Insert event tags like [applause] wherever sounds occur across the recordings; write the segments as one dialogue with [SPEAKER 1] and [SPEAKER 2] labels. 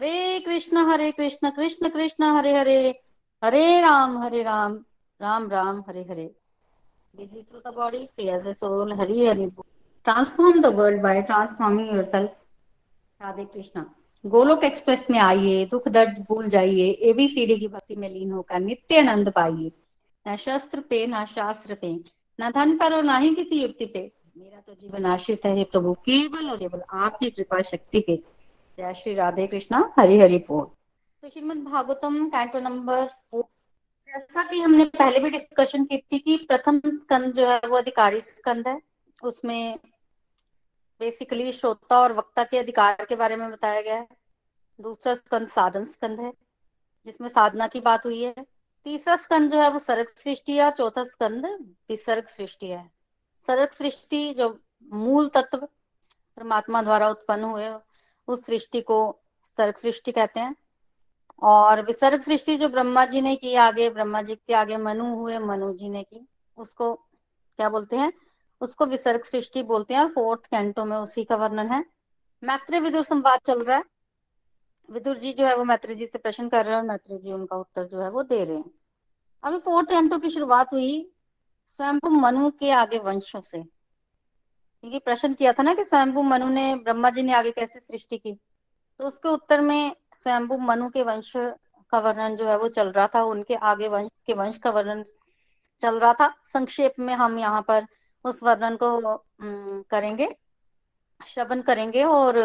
[SPEAKER 1] Hare Krishna Hare Krishna Krishna Krishna, Hare Hare Hare Ram Hare Ram Ram Ram, Hare Hare. Busy through the body, free as a Radhe Krishna Golok express में आइए, दुख दर्द भूल जाइए ABCD की भक्ति में लीन होकर नित्य आनंद पाइए। न शस्त्र पे, न शास्त्र पे, न धन पर और ना ही किसी युक्ति पे। मेरा तो जीवन आश्रित है प्रभु, केवल और केवल आपकी कृपा शक्ति पे। जय श्री राधे कृष्णा, हरि हरि बोल। तो श्रीमद भागवतम कैंटो नंबर जैसा कि हमने पहले भी डिस्कशन की थी कि प्रथम स्कंद जो है वो अधिकारी स्कंद है। उसमें बेसिकली श्रोता और वक्ता के अधिकार के बारे में बताया गया है। दूसरा स्कंद साधन स्कंद है, जिसमें साधना की बात हुई है। तीसरा स्कंद जो है वो सर्ग सृष्टि है और चौथा स्कंद विसर्ग सृष्टि है। सर्ग सृष्टि जो मूल तत्व परमात्मा द्वारा उत्पन्न हुए उस सृष्टि को सर्ग सृष्टि कहते हैं। और विसर्ग सृष्टि जो ब्रह्मा जी ने की आगे, ब्रह्मा जी के आगे मनु हुए, मनु जी ने की, उसको क्या बोलते हैं? उसको विसर्ग सृष्टि बोलते हैं और फोर्थ कैंटो में उसी का वर्णन है। मैत्री विदुर संवाद चल रहा है। विदुर जी जो है वो मैत्री जी से प्रश्न कर रहे हैं और मैत्री जी उनका उत्तर जो है वो दे रहे हैं। अभी फोर्थ कैंटो की शुरुआत हुई स्वयं मनु के आगे वंशों से। क्योंकि प्रश्न किया था ना कि स्वयंभू मनु ने, ब्रह्मा जी ने आगे कैसे सृष्टि की? तो उसके उत्तर में स्वयंभू मनु के वंश का वर्णन जो है वो चल रहा था, उनके आगे वंश के वंश का वर्णन चल रहा था। संक्षेप में हम यहाँ पर उस वर्णन को करेंगे, श्रवण करेंगे और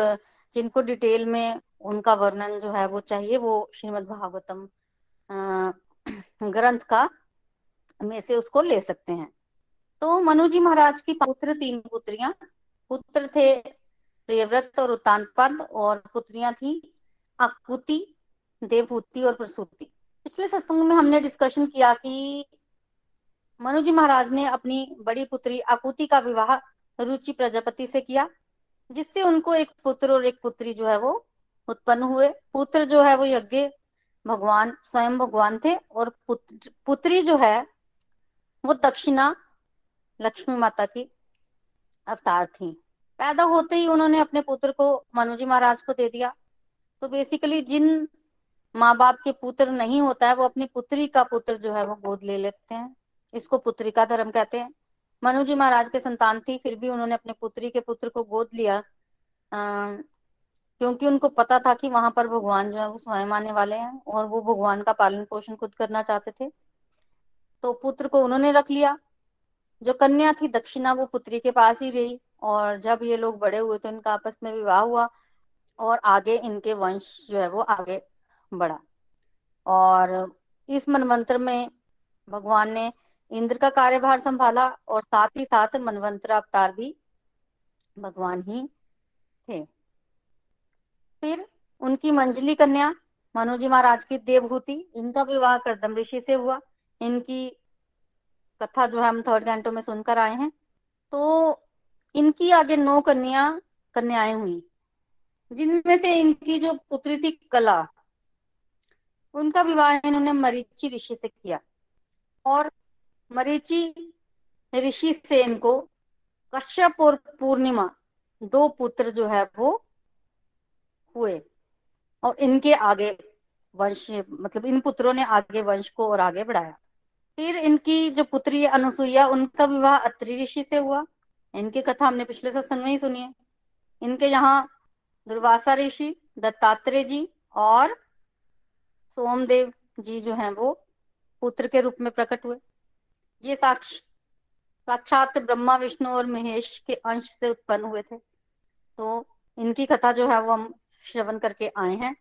[SPEAKER 1] जिनको डिटेल में उनका वर्णन जो है वो चाहिए वो श्रीमद् भागवतम ग्रंथ का में से उसको ले सकते हैं। तो मनु जी महाराज की पुत्र तीन पुत्रियाँ। पुत्र थे प्रियव्रत और उत्तानपद और पुत्रियाँ थी अकुति देवभूति और प्रसूति। पिछले सत्संग में हमने डिस्कशन किया कि मनु जी महाराज ने अपनी बड़ी पुत्री अकुति का विवाह रुचि प्रजापति से किया जिससे उनको एक पुत्र और एक पुत्री जो है वो उत्पन्न हुए। पुत्र जो है वो यज्ञ भगवान स्वयं भगवान थे और पुत्र, पुत्री जो है वो दक्षिणा लक्ष्मी माता की अवतार थी। पैदा होते ही उन्होंने अपने पुत्र को मनुजी महाराज को दे दिया। तो बेसिकली जिन माँ बाप के पुत्र नहीं होता है वो अपनी पुत्री का पुत्र जो है वो गोद ले लेते हैं। इसको पुत्री का धर्म कहते हैं। मनु जी महाराज के संतान थी फिर भी उन्होंने अपने पुत्री के पुत्र को गोद लिया। आ, क्योंकि उनको पता था कि वहाँ पर भगवान जो है वो स्वयं आने वाले हैं और वो भगवान का पालन पोषण खुद करना चाहते थे। तो पुत्र को उन्होंने रख लिया। जो कन्या थी दक्षिणा वो पुत्री के पास ही रही और जब ये लोग बड़े हुए तो इनका आपस में विवाह हुआ और आगे इनके वंश जो है वो आगे बढ़ा। और इस मनवंतर में भगवान ने इंद्र का कार्यभार संभाला और साथ ही साथ मनवंतर अवतार भी भगवान ही थे। फिर उनकी मंजली कन्या मनोजी महाराज की देवभूति, इनका विवाह करदम ऋषि से हुआ। इनकी कथा जो है हम थर्ड कैंटो में सुनकर आए हैं। तो इनकी आगे नौ कन्या, कन्याएँ हुई। जिनमें से इनकी जो पुत्री थी कला, उनका विवाह इन्होंने मरीची ऋषि से किया। और मरीची ऋषि से इनको कश्यप और पूर्णिमा, दो पुत्र जो है वो हुए। और इनके आगे वंश मतलब इन पुत्रों ने आगे वंश को और आगे बढ़ाया। फिर इनकी जो पुत्री अनुसुईया उनका विवाह अत्रि ऋषि से हुआ। इनकी कथा हमने पिछले सत्संग में ही सुनी है। इनके यहाँ दुर्वासा ऋषि दत्तात्रेय जी और सोमदेव जी जो हैं वो पुत्र के रूप में प्रकट हुए। ये साक्ष साक्षात ब्रह्मा विष्णु और महेश के अंश से उत्पन्न हुए थे। तो इनकी कथा जो है वो हम श्रवण करके आए हैं।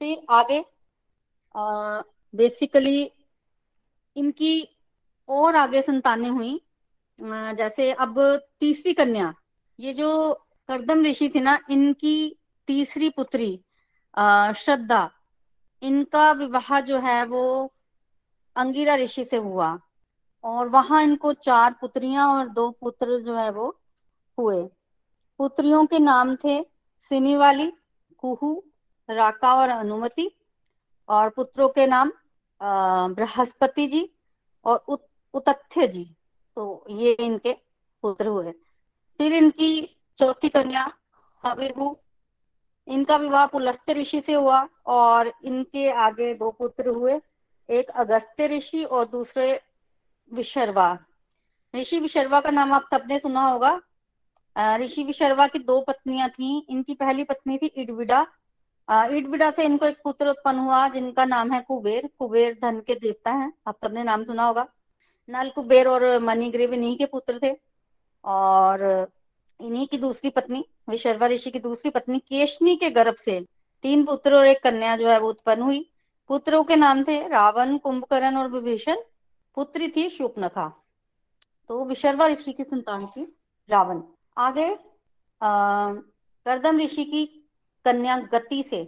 [SPEAKER 1] फिर आगे आ, बेसिकली इनकी और आगे संतानें हुई। जैसे अब तीसरी कन्या, ये जो करदम ऋषि थी ना, इनकी तीसरी पुत्री श्रद्धा, इनका विवाह जो है वो अंगिरा ऋषि से हुआ और वहाँ इनको चार पुत्रियाँ और दो पुत्र जो है वो हुए। पुत्रियों के नाम थे सिनी वाली कुहू, राका और अनुमति और पुत्रों के नाम बृहस्पति जी और उत, उतथ्य जी तो ये इनके पुत्र हुए। फिर इनकी चौथी कन्या हविर्भु इनका विवाह पुलस्त्य ऋषि से हुआ और इनके आगे दो पुत्र हुए एक अगस्त्य ऋषि और दूसरे विशर्वा। ऋषि विशर्वा का नाम आप सबने सुना होगा। ऋषि विशर्वा की दो पत्नियाँ थी इनकी पहली पत्नी थी इडविडा इडविडा से इनको एक पुत्र उत्पन्न हुआ, जिनका नाम है कुबेर। कुबेर धन के देवता हैं। आप सबने नाम सुना होगा। नल कुबेर और मणिग्रीव इन्हीं के पुत्र थे। और इन्हीं की दूसरी पत्नी विशर्वा ऋषि की दूसरी पत्नी, केशनी के गर्भ से तीन पुत्र और एक कन्या जो है वो उत्पन्न हुई। पुत्रों के नाम थे रावण, कुंभकर्ण और विभीषण। पुत्री थी शुपनखा तो विशर्वा ऋषि की संतान थी रावण। आगे करदम ऋषि की कन्या गति से।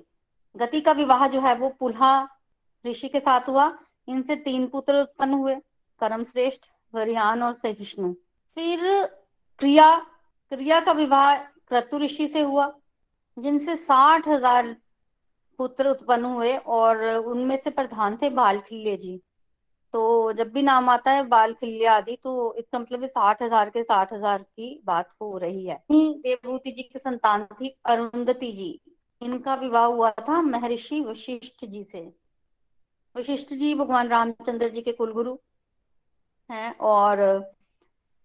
[SPEAKER 1] गति का विवाह जो है वो पुल्हा ऋषि के साथ हुआ। इनसे तीन पुत्र उत्पन्न हुए करम श्रेष्ठ वरियान और सहिष्णु। फिर क्रिया क्रिया का विवाह क्रतु ऋषि से हुआ, जिनसे साठ हज़ार पुत्र उत्पन्न हुए और उनमें से प्रधान थे बाल खिल्ले जी। तो जब भी नाम आता है बाल खिल्ले आदि तो इसका मतलब साठ हज़ार के साठ हज़ार की बात हो रही है। देवभूति जी की संतान थी अरुंधति जी। इनका विवाह हुआ था महर्षि वशिष्ठ जी से। वशिष्ठ जी भगवान रामचंद्र जी के कुलगुरु हैं और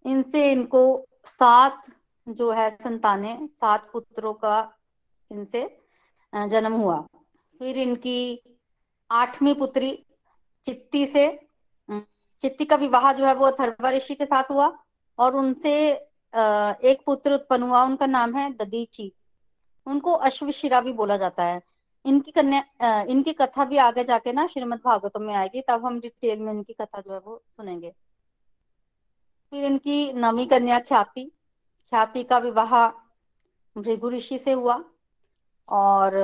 [SPEAKER 1] इनसे इनको सात जो है संताने, सात पुत्रों का इनसे जन्म हुआ। फिर इनकी आठवीं पुत्री चित्ती से चित्ती का विवाह जो है वो अथर्वा ऋषि के साथ हुआ और उनसे एक पुत्र उत्पन्न हुआ, उनका नाम है ददीची। उनको अश्वशिरा भी बोला जाता है। इनकी कन्या इनकी कथा भी आगे जाके ना श्रीमद भागवतम में आएगी, तब हम डिटेल में इनकी कथा जो है वो सुनेंगे। फिर इनकी नवी कन्या ख्याति ख्याति का विवाह भृगु ऋषि से हुआ और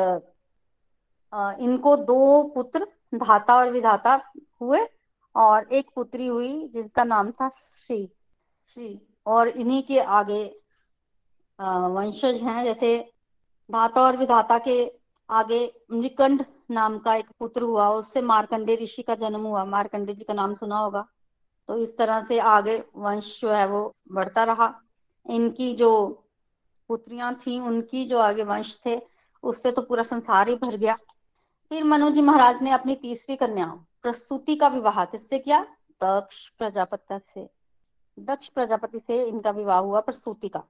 [SPEAKER 1] इनको दो पुत्र, धाता और विधाता हुए और एक पुत्री हुई जिसका नाम था श्री श्री। और इन्हीं के आगे वंशज हैं, जैसे धाता और विधाता के आगे मृकंड नाम का एक पुत्र हुआ, उससे मार्कंडे ऋषि का जन्म हुआ। मार्कंडे जी का नाम सुना होगा। तो इस तरह से आगे वंश जो है वो बढ़ता रहा। इनकी जो पुत्रियाँ थी, उनकी जो आगे वंश थे, उससे तो पूरा संसार ही भर गया। फिर मनु जी महाराज ने अपनी तीसरी कन्या प्रस्तुति का विवाह, किससे किया? दक्ष प्रजापति से। दक्ष प्रजापति से इनका विवाह हुआ प्रस्तुति का।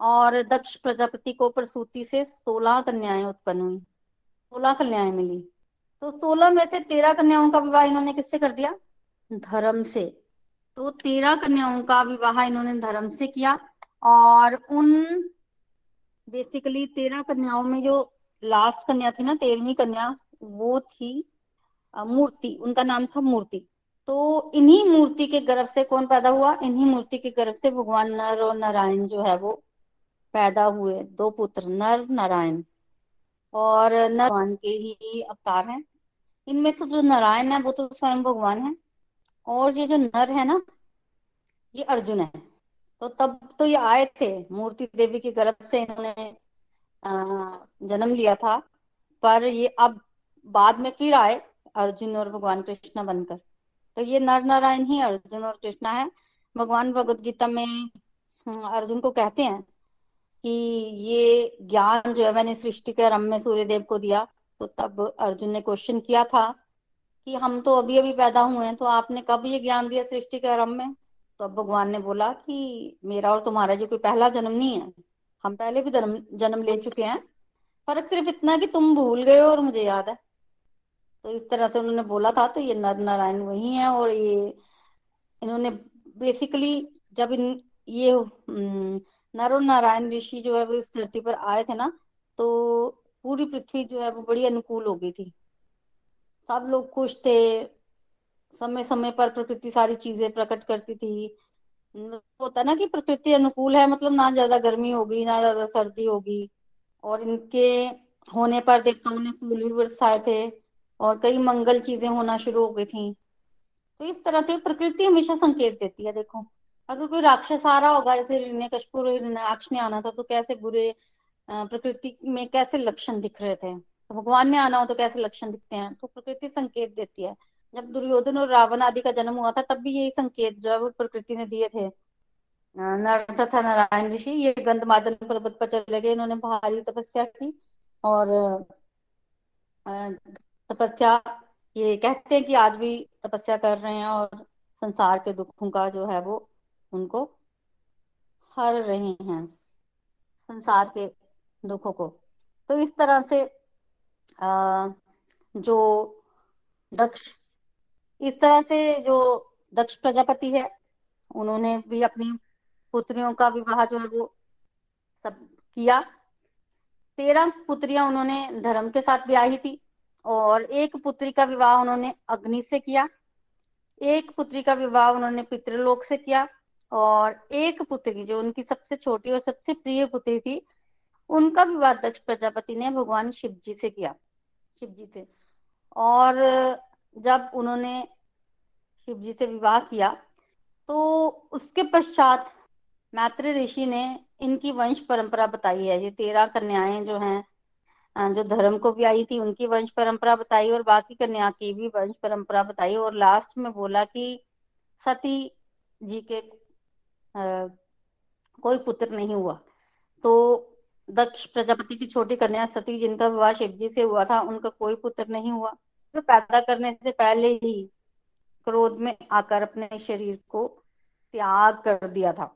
[SPEAKER 1] और दक्ष प्रजापति को प्रसूति से सोलह कन्याएँ उत्पन्न हुई। सोलह कन्याएँ मिली। तो सोलह में से तेरह कन्याओं का विवाह इन्होंने किससे कर दिया? धर्म से। तो तेरह कन्याओं का विवाह इन्होंने धर्म से किया। और उन बेसिकली तेरह कन्याओं में जो लास्ट कन्या थी ना, तेरहवीं कन्या, वो थी मूर्ति, उनका नाम था मूर्ति। तो इन्हीं मूर्ति के गर्भ से कौन पैदा हुआ? इन्हीं मूर्ति के गर्भ से भगवान नर और नारायण जो है वो पैदा हुए। दो पुत्र, नर, नारायण। और नर भगवान के ही अवतार हैं। इनमें से जो नारायण है, वो तो स्वयं भगवान है। और ये जो नर है ना, ये अर्जुन है। तो तब तो ये आए थे। मूर्ति देवी के गर्भ से इन्होंने जन्म लिया था। पर ये अब बाद में फिर आए। अर्जुन और भगवान कृष्ण बनकर। तो ये नर नारायण ही अर्जुन और कृष्णा है। भगवान भगवत गीता में अर्जुन को कहते हैं कि ये ज्ञान जो है, मैंने सृष्टि के आरंभ में सूर्य देव को दिया तो तब अर्जुन ने क्वेश्चन किया था कि हम तो अभी अभी पैदा हुए हैं तो आपने कब ये ज्ञान दिया सृष्टि के आरंभ में? तो अब भगवान ने बोला कि मेरा और तुम्हारा जो कोई पहला जन्म नहीं है, हम पहले भी जन्म ले चुके हैं। फ़र्क सिर्फ़ इतना कि तुम भूल गए हो और मुझे याद है। तो इस तरह से उन्होंने बोला था तो ये नर नारायण वही है और ये इन्होंने बेसिकली जब इन ये नर और नारायण ऋषि जो है वो इस धरती पर आए थे ना तो पूरी पृथ्वी जो है वो बड़ी अनुकूल हो गई थी। सब लोग खुश थे समय समय पर प्रकृति सारी चीज़ें प्रकट करती थी। होता ना कि प्रकृति अनुकूल है मतलब ना ज़्यादा गर्मी होगी, ना ज़्यादा सर्दी होगी, और इनके होने पर देवताओं ने फूल भी बरसाए थे। और कई मंगल चीज़ें होना शुरू हो गई थी। तो इस तरह से प्रकृति हमेशा संकेत देती है, देखो। अगर कोई राक्षस आ रहा होगा, जैसे हिरण्यकश्यप हिरण्याक्ष ने आना था तो कैसे बुरे प्रकृति में कैसे लक्षण दिख रहे थे? तो भगवान ने आना हो तो कैसे लक्षण दिखते हैं? तो प्रकृति संकेत देती है। जब दुर्योधन और रावण आदि का जन्म हुआ था, तब भी यही संकेत जो है वो प्रकृति ने दिए थे। तथा नारायण ऋषि, ये गंधमादन पर्वत पर चले गए। इन्होंने भारी तपस्या की और तपस्या ये कहते हैं कि आज भी तपस्या कर रहे हैं और संसार के दुखों का जो है वो उनको हर रहे हैं संसार के दुखों को। तो इस तरह से आ, जो दक्ष इस तरह से जो दक्ष प्रजापति है उन्होंने भी अपनी पुत्रियों का विवाह जो है वो सब किया। तेरह पुत्रियाँ उन्होंने धर्म के साथ ब्याही थी। और एक पुत्री का विवाह उन्होंने अग्नि से किया, एक पुत्री का विवाह उन्होंने पितृलोक से किया, और एक पुत्री जो उनकी सबसे छोटी और सबसे प्रिय पुत्री थी, उनका विवाह दक्ष प्रजापति ने भगवान शिव जी से किया शिव जी से। और जब उन्होंने शिव जी से विवाह किया तो उसके पश्चात मैत्री ऋषि ने इनकी वंश परंपरा बताई है, ये तेरह कन्याएँ जो हैं जो धर्म को भी आई थी उनकी वंश परंपरा बताई और बाकी कन्या की भी वंश परंपरा बताई। और लास्ट में बोला कि सती जी के आ, कोई पुत्र नहीं हुआ। तो दक्ष प्रजापति की छोटी कन्या सती जिनका विवाह शिव जी से हुआ था उनका कोई पुत्र नहीं हुआ। तो पैदा करने से पहले ही क्रोध में आकर अपने शरीर को त्याग कर दिया था।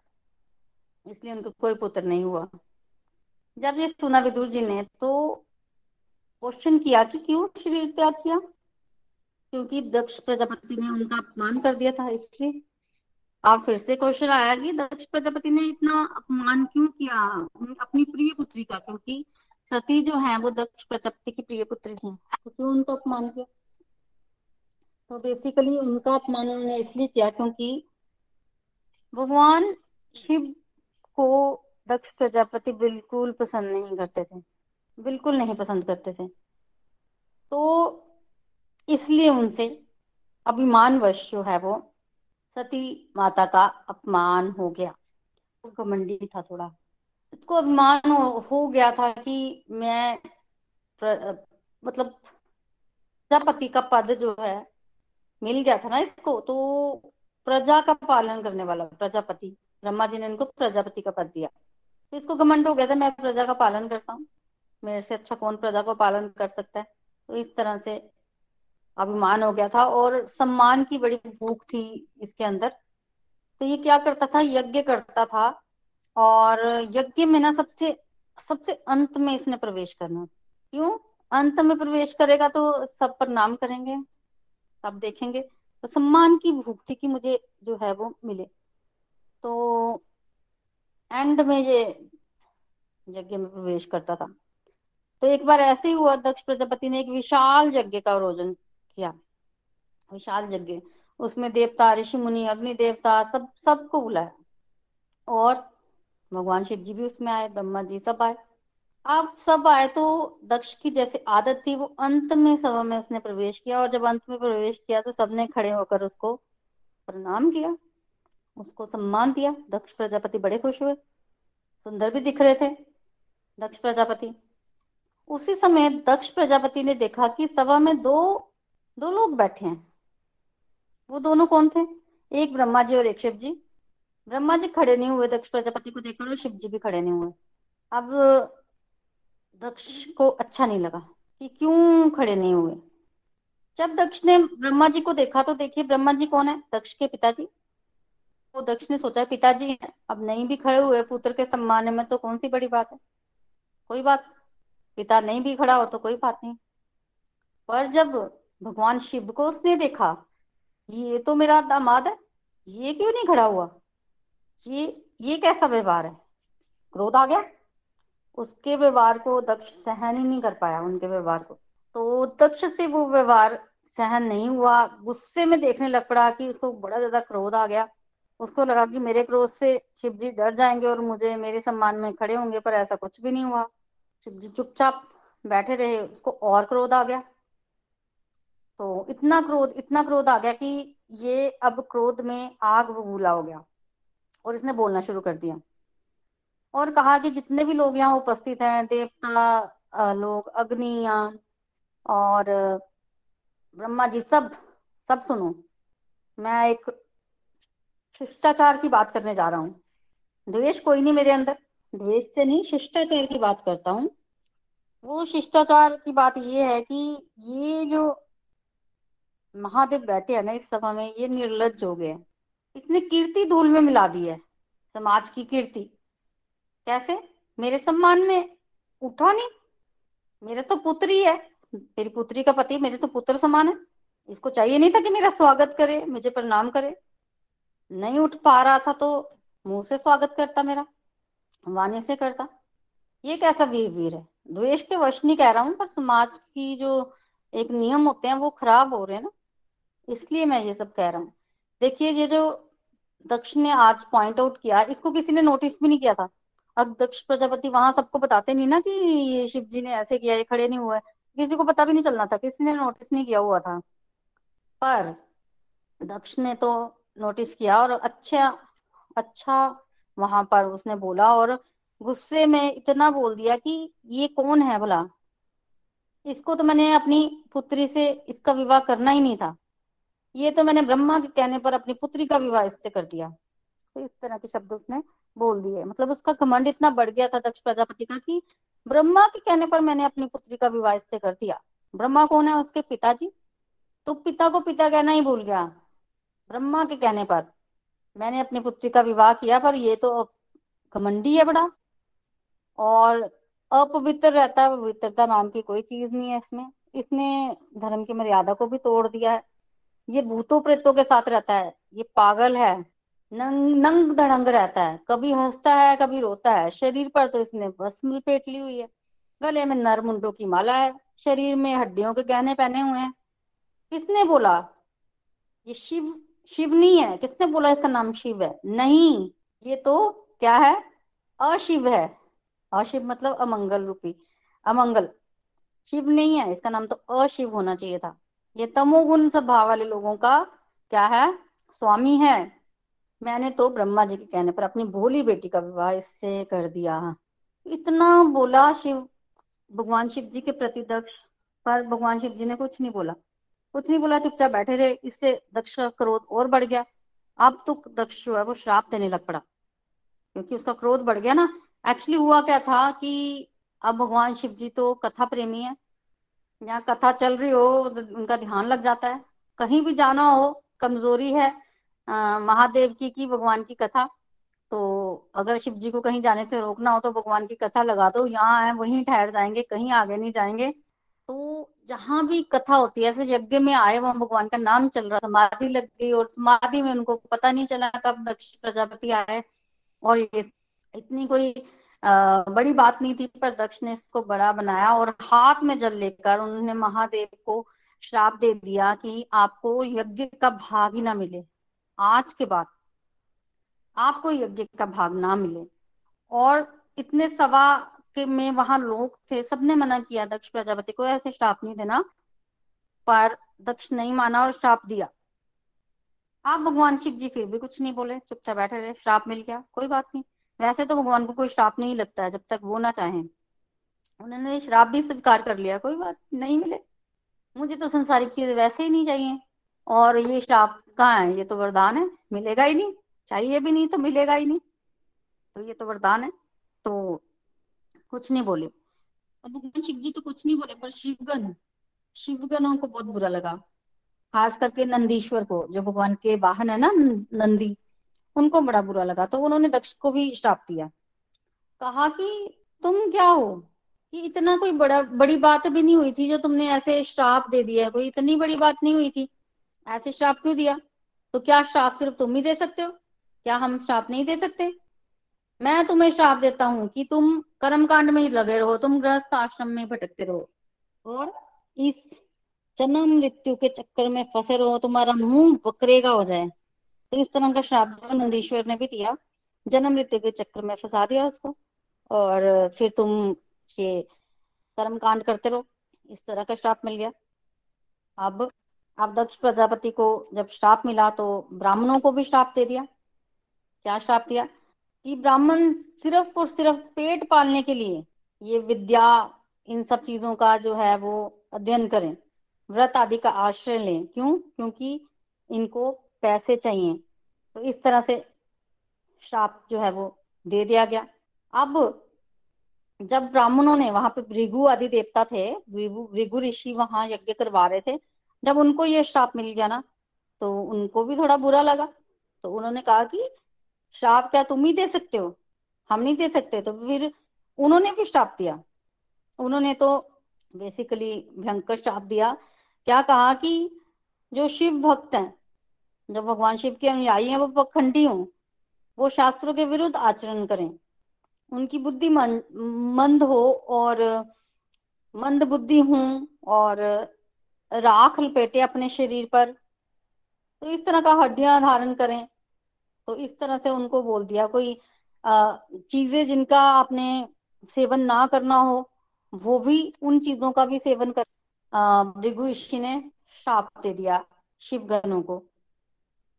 [SPEAKER 1] इसलिए उनका कोई पुत्र नहीं हुआ। जब ये सुना विदुर जी ने तो क्वेश्चन किया कि क्यों शरीर त्याग किया? क्योंकि दक्ष प्रजापति ने उनका अपमान कर दिया था इसलिए आप फिर से क्वेश्चन आया कि दक्ष प्रजापति ने इतना अपमान क्यों किया? अपनी प्रिय पुत्री का, क्योंकि सती जो है, वो दक्ष प्रजापति की प्रिय पुत्री थी तो क्यों उनका अपमान किया? तो बेसिकली उनका अपमान उन्होंने इसलिए किया क्योंकि भगवान शिव को दक्ष प्रजापति बिल्कुल पसंद नहीं करते थे। बिल्कुल नहीं पसंद करते थे। तो इसलिए उनसे अभिमानवश जो है वो सती माता का अपमान हो गया। घमंडी था थोड़ा। उसको अभिमान हो, हो गया था कि मैं प्र, मतलब प्रजापति का पद जो है मिल गया था ना इसको तो प्रजा का पालन करने वाला प्रजापति ब्रह्मा जी ने इनको प्रजापति का पद दिया। तो इसको घमंड हो गया था मैं प्रजा का पालन करता हूँ। मेरे से अच्छा कौन प्रजा को पालन कर सकता है? तो इस तरह से अभिमान हो गया था और सम्मान की बड़ी भूख थी इसके अंदर। तो ये क्या करता था? यज्ञ करता था और यज्ञ में ना सबसे सबसे अंत में इसने प्रवेश करना। क्यों? अंत में प्रवेश करेगा तो सब प्रणाम करेंगे, सब देखेंगे। तो सम्मान की भूख थी कि मुझे जो है वो मिले। तो एंड में ये यज्ञ में प्रवेश करता था। तो एक बार ऐसे ही हुआ, दक्ष प्रजापति ने एक विशाल यज्ञ का आयोजन किया। विशाल यज्ञ, उसमें देवता, ऋषि मुनि, अग्नि देवता सब, सबको बुलाया। और भगवान शिव जी भी उसमें आए, ब्रह्मा जी सब आए। अब सब आए तो दक्ष की जैसे आदत थी, वो अंत में सभा में उसने प्रवेश किया। और जब अंत में प्रवेश किया तो सबने खड़े होकर उसको प्रणाम किया, उसको सम्मान दिया। दक्ष प्रजापति बड़े खुश हुए, सुंदर भी दिख रहे थे दक्ष प्रजापति। उसी समय दक्ष प्रजापति ने देखा कि सभा में दो दो लोग बैठे हैं। वो दोनों कौन थे? एक ब्रह्मा जी और एक शिव जी ब्रह्मा जी खड़े नहीं हुए, दक्ष प्रजापति को देखकर, और शिव जी भी खड़े नहीं हुए। अब दक्ष को अच्छा नहीं लगा कि क्यों खड़े नहीं हुए। जब दक्ष ने ब्रह्मा जी को देखा तो देखिए ब्रह्मा जी कौन है? दक्ष के पिताजी। तो दक्ष ने सोचा, पिताजी अब नहीं भी खड़े हुए, पुत्र के सम्मान में तो कौन सी बड़ी बात है? कोई बात पिता नहीं भी खड़ा हो तो कोई बात नहीं। पर जब भगवान शिव को उसने देखा, ये तो मेरा दामाद है, ये क्यों नहीं खड़ा हुआ? ये ये कैसा व्यवहार है? क्रोध आ गया। उसके व्यवहार को दक्ष सहन ही नहीं कर पाया उनके व्यवहार को। तो दक्ष से वो व्यवहार सहन नहीं हुआ। गुस्से में देखने लग पड़ा कि उसको बड़ा ज़्यादा क्रोध आ गया। उसको लगा कि मेरे क्रोध से शिव जी डर जाएँगे और मुझे मेरे सम्मान में खड़े होंगे, पर ऐसा कुछ भी नहीं हुआ। चुपचाप बैठे रहे, उसको और क्रोध आ गया। तो इतना क्रोध इतना क्रोध आ गया कि ये अब क्रोध में आग बबूला हो गया और इसने बोलना शुरू कर दिया। और कहा कि जितने भी लोग यहाँ उपस्थित हैं, देवता लोग, अग्निया और ब्रह्मा जी, सब सब सुनो, मैं एक शिष्टाचार की बात करने जा रहा हूँ। द्वेष कोई नहीं मेरे अंदर। द्वेष से नहीं शिष्टाचार की बात करता हूँ। वो शिष्टाचार की बात ये है कि ये जो महादेव बैठे हैं ना इस सभा में, ये निर्लज हो गए इसने कीर्ति धूल में मिला दी है, समाज की कीर्ति। कैसे? मेरे सम्मान में? उठा नहीं। मेरे तो पुत्र ही है। मेरी पुत्री का पति, मेरे तो पुत्र समान है। इसको चाहिए नहीं था कि मेरा स्वागत करे, मुझे प्रणाम करे। नहीं उठ पा रहा था तो मुँह से स्वागत करता मेरा। वाणी से करता। ये कैसा वीर वीर है? द्वेष के वश नहीं कह रहा हूँ, पर समाज की जो एक नियम होते हैं वो खराब हो रहे हैं ना। इसलिए मैं ये सब कह रहा हूँ। देखिए, ये जो दक्ष ने आज पॉइंट आउट किया, इसको किसी ने नोटिस भी नहीं किया था। अब दक्ष प्रजापति वहाँ सबको बताते नहीं ना कि ये शिव जी ने ऐसे किया, ये खड़े नहीं हुए। किसी को पता भी नहीं चलना था, किसी ने नोटिस नहीं किया हुआ था। पर दक्ष ने तो नोटिस किया और अच्छा अच्छा वहाँ पर उसने बोला और गुस्से में इतना बोल दिया कि ये कौन है भला? इसको तो मैंने अपनी पुत्री से इसका विवाह करना ही नहीं था। ये तो मैंने ब्रह्मा के कहने पर अपनी पुत्री का विवाह इससे कर दिया। तो इस तरह के शब्द उसने बोल दिए। मतलब उसका घमंड इतना बढ़ गया था दक्ष प्रजापति का कि ब्रह्मा के कहने पर मैंने अपनी पुत्री का विवाह इससे कर दिया। ब्रह्मा कौन है? उसके पिताजी। तो पिता को पिता कहना ही भूल गया ब्रह्मा के कहने पर। मैंने अपनी पुत्री का विवाह किया, पर ये तो घमंडी है बड़ा। और अपवित्र रहता है पवित्रता नाम की कोई चीज़ नहीं है इसमें। इसने धर्म की मर्यादा को भी तोड़ दिया है। ये भूतों प्रेतों के साथ रहता है। ये पागल है। नंग नंग धड़ंग रहता है। कभी हंसता है, कभी रोता है। शरीर पर तो इसने भस्म लपेट ली हुई है। गले में नर मुंडों की माला है। शरीर में हड्डियों के गहने पहने हुए हैं। किसने बोला? ये शिव शिव नहीं है। किसने बोला इसका नाम शिव है? नहीं। ये तो क्या है? अशिव है। अशिव मतलब अमंगल रूपी। अमंगल। शिव नहीं है। इसका नाम तो अशिव होना चाहिए था। ये तमोगुण स्वभाव वाले लोगों का क्या है? स्वामी है। मैंने तो ब्रह्मा जी के कहने पर अपनी भोली बेटी का विवाह इससे कर दिया। इतना बोला शिव। भगवान शिव जी के प्रति दक्ष। पर भगवान शिव जी ने कुछ नहीं बोला। कुछ नहीं बोला चुपचाप बैठे रहे इससे दक्ष का क्रोध और बढ़ गया। अब तो दक्ष जो है वो श्राप देने लग पड़ा क्योंकि उसका क्रोध बढ़ गया ना। एक्चुअली हुआ क्या था कि अब भगवान शिव जी तो कथा प्रेमी है। जहाँ कथा चल रही हो उनका ध्यान लग जाता है। कहीं भी जाना हो कमज़ोरी है आ, महादेव की की भगवान की कथा। तो अगर शिव जी को कहीं जाने से रोकना हो तो भगवान की कथा लगा दो। यहाँ है वहीं ठहर जाएँगे कहीं आगे नहीं जाएँगे। तो जहाँ भी कथा होती है ऐसे यज्ञ में आए वहाँ भगवान का नाम चल रहा समाधि लग गई और समाधि में उनको पता नहीं चला कब दक्ष प्रजापति आए। और ये इतनी कोई आ, बड़ी बात नहीं थी पर दक्ष ने इसको बड़ा बनाया और हाथ में जल लेकर उन्होंने महादेव को श्राप दे दिया कि आपको यज्ञ का भाग ही ना मिले। आज के बाद आपको यज्ञ का भाग ना मिले। और इतने सवा के में वहाँ लोग थे, सबने मना किया दक्ष प्रजापति को, ऐसे श्राप नहीं देना। पर दक्ष नहीं माना और श्राप दिया। आप भगवान शिव जी फिर भी कुछ नहीं बोले, चुपचाप बैठे रहे, श्राप मिल गया, कोई बात नहीं। वैसे तो भगवान को कोई श्राप नहीं लगता है जब तक वो ना चाहे। उन्होंने श्राप भी स्वीकार कर लिया, कोई बात नहीं मिले। मुझे तो संसारिक चीज़ वैसे ही नहीं चाहिए। और ये श्राप कहाँ है? ये तो वरदान है, मिलेगा ही नहीं। चाहिए भी नहीं तो मिलेगा ही नहीं। तो ये तो वरदान है। तो कुछ नहीं बोले। अब भगवान शिव जी तो कुछ नहीं बोले, पर शिवगन शिवगनों को बहुत बुरा लगा। खास करके नंदीश्वर को, जो भगवान के वाहन है ना, नंदी, उनको बड़ा बुरा लगा। तो उन्होंने दक्ष को भी श्राप दिया। कहा कि तुम क्या हो? कि इतना कोई बड़ा, बड़ी बात भी नहीं हुई थी जो तुमने ऐसे श्राप दे दिया कोई इतनी बड़ी बात नहीं हुई थी। ऐसे श्राप क्यों दिया? तो क्या श्राप सिर्फ़ तुम ही दे सकते हो? क्या हम श्राप नहीं दे सकते? मैं तुम्हें श्राप देता हूँ कि तुम कर्म कांड में ही लगे रहो, तुम गृहस्थ आश्रम में भटकते रहो। और इस जन्म मृत्यु के चक्कर में फंसे रहो, तुम्हारा मुँह बकरेगा हो जाए। तो इस तरह का श्राप नंदीश्वर ने भी दिया। जन्म मृत्यु के चक्कर में फंसा दिया उसको। और फिर तुम ये कर्म कांड करते रहो। इस तरह का श्राप मिल गया। अब अब दक्ष प्रजापति को जब श्राप मिला तो ब्राह्मणों को भी श्राप दे दिया। क्या श्राप दिया? कि ब्राह्मण सिर्फ़ और सिर्फ़ पेट पालने के लिए ये विद्या, इन सब चीज़ों का जो है वो अध्ययन करें। व्रत आदि का आश्रय लें। क्यों? क्योंकि इनको पैसे चाहिए। तो इस तरह से श्राप जो है वो दे दिया गया। अब जब ब्राह्मणों ने वहाँ पे भृगु आदि देवता थे, भृगु ऋषि वहाँ यज्ञ करवा रहे थे, जब उनको ये श्राप मिल गया ना तो उनको भी थोड़ा बुरा लगा। तो उन्होंने कहा कि श्राप क्या तुम ही दे सकते हो? हम नहीं दे सकते। तो फिर उन्होंने भी श्राप दिया। उन्होंने तो बेसिकली भयंकर श्राप दिया। क्या कहा कि जो शिव भक्त हैं जो भगवान शिव के अनुयायी हैं, वो पखंडी हों, वो शास्त्रों के विरुद्ध आचरण करें। उनकी बुद्धि मंद हो और मंद बुद्धि हूँ और राख लपेटे अपने शरीर पर। तो इस तरह का हड्डियाँ धारण करें। तो इस तरह से उनको बोल दिया, कोई चीज़ें जिनका आपने सेवन ना करना हो, वो भी उन चीज़ों का भी सेवन कर भृगु ऋषि ने श्राप दे दिया शिवगनों को।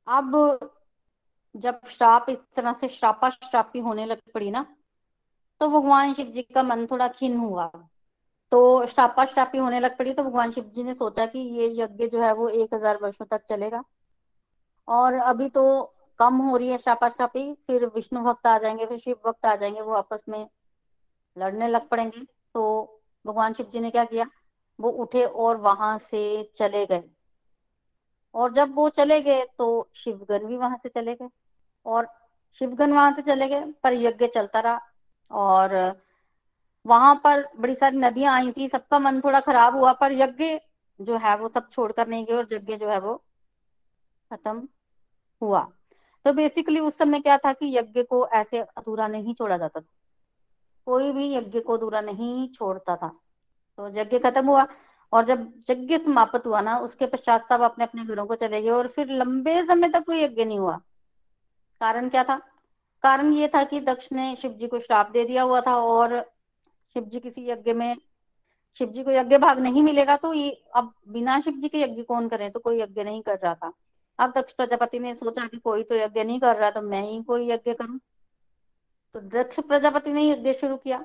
[SPEAKER 1] अब जब श्राप इस तरह से श्रापा श्रापी होने लग पड़ी ना तो भगवान शिव जी का मन थोड़ा खिन्न हुआ। तो श्रापा श्रापी होने लग पड़ी तो भगवान शिव जी ने सोचा कि ये यज्ञ जो है वो एक हज़ार वर्षों तक चलेगा। और अभी तो कम हो रही है श्रापा श्रापी फिर विष्णु भक्त आ जाएँगे, फिर शिव भक्त आ जाएँगे, वो आपस में लड़ने लग पड़ेंगे। तो भगवान शिव जी ने क्या किया? वो उठे और वहाँ से चले गए। और जब वो चले गए तो शिवगन भी वहाँ से चले गए। और शिवगन वहाँ से चले गए, पर यज्ञ चलता रहा। और वहाँ पर बड़ी सारी नदियाँ आई थी, सबका मन थोड़ा खराब हुआ, पर यज्ञ जो है वो सब छोड़कर नहीं गए और यज्ञ जो है वो खत्म हुआ। तो बेसिकली उस समय क्या था कि यज्ञ को ऐसे अधूरा नहीं छोड़ा जाता था। कोई भी यज्ञ को अधूरा नहीं छोड़ता था। तो यज्ञ खत्म हुआ और जब यज्ञ समाप्त हुआ ना, उसके पश्चात सब अपने अपने घरों को चले गए और फिर लंबे समय तक कोई यज्ञ नहीं हुआ। कारण क्या था? कारण ये था कि दक्ष ने शिव जी को श्राप दे दिया हुआ था और शिव जी किसी यज्ञ में, शिव जी को यज्ञ भाग नहीं मिलेगा तो ये, अब बिना शिव जी के यज्ञ कौन करे? तो कोई यज्ञ नहीं कर रहा था। अब दक्ष प्रजापति ने सोचा कि कोई तो यज्ञ नहीं कर रहा तो मैं ही कोई यज्ञ करूँ। तो दक्ष प्रजापति ने यज्ञ शुरू किया।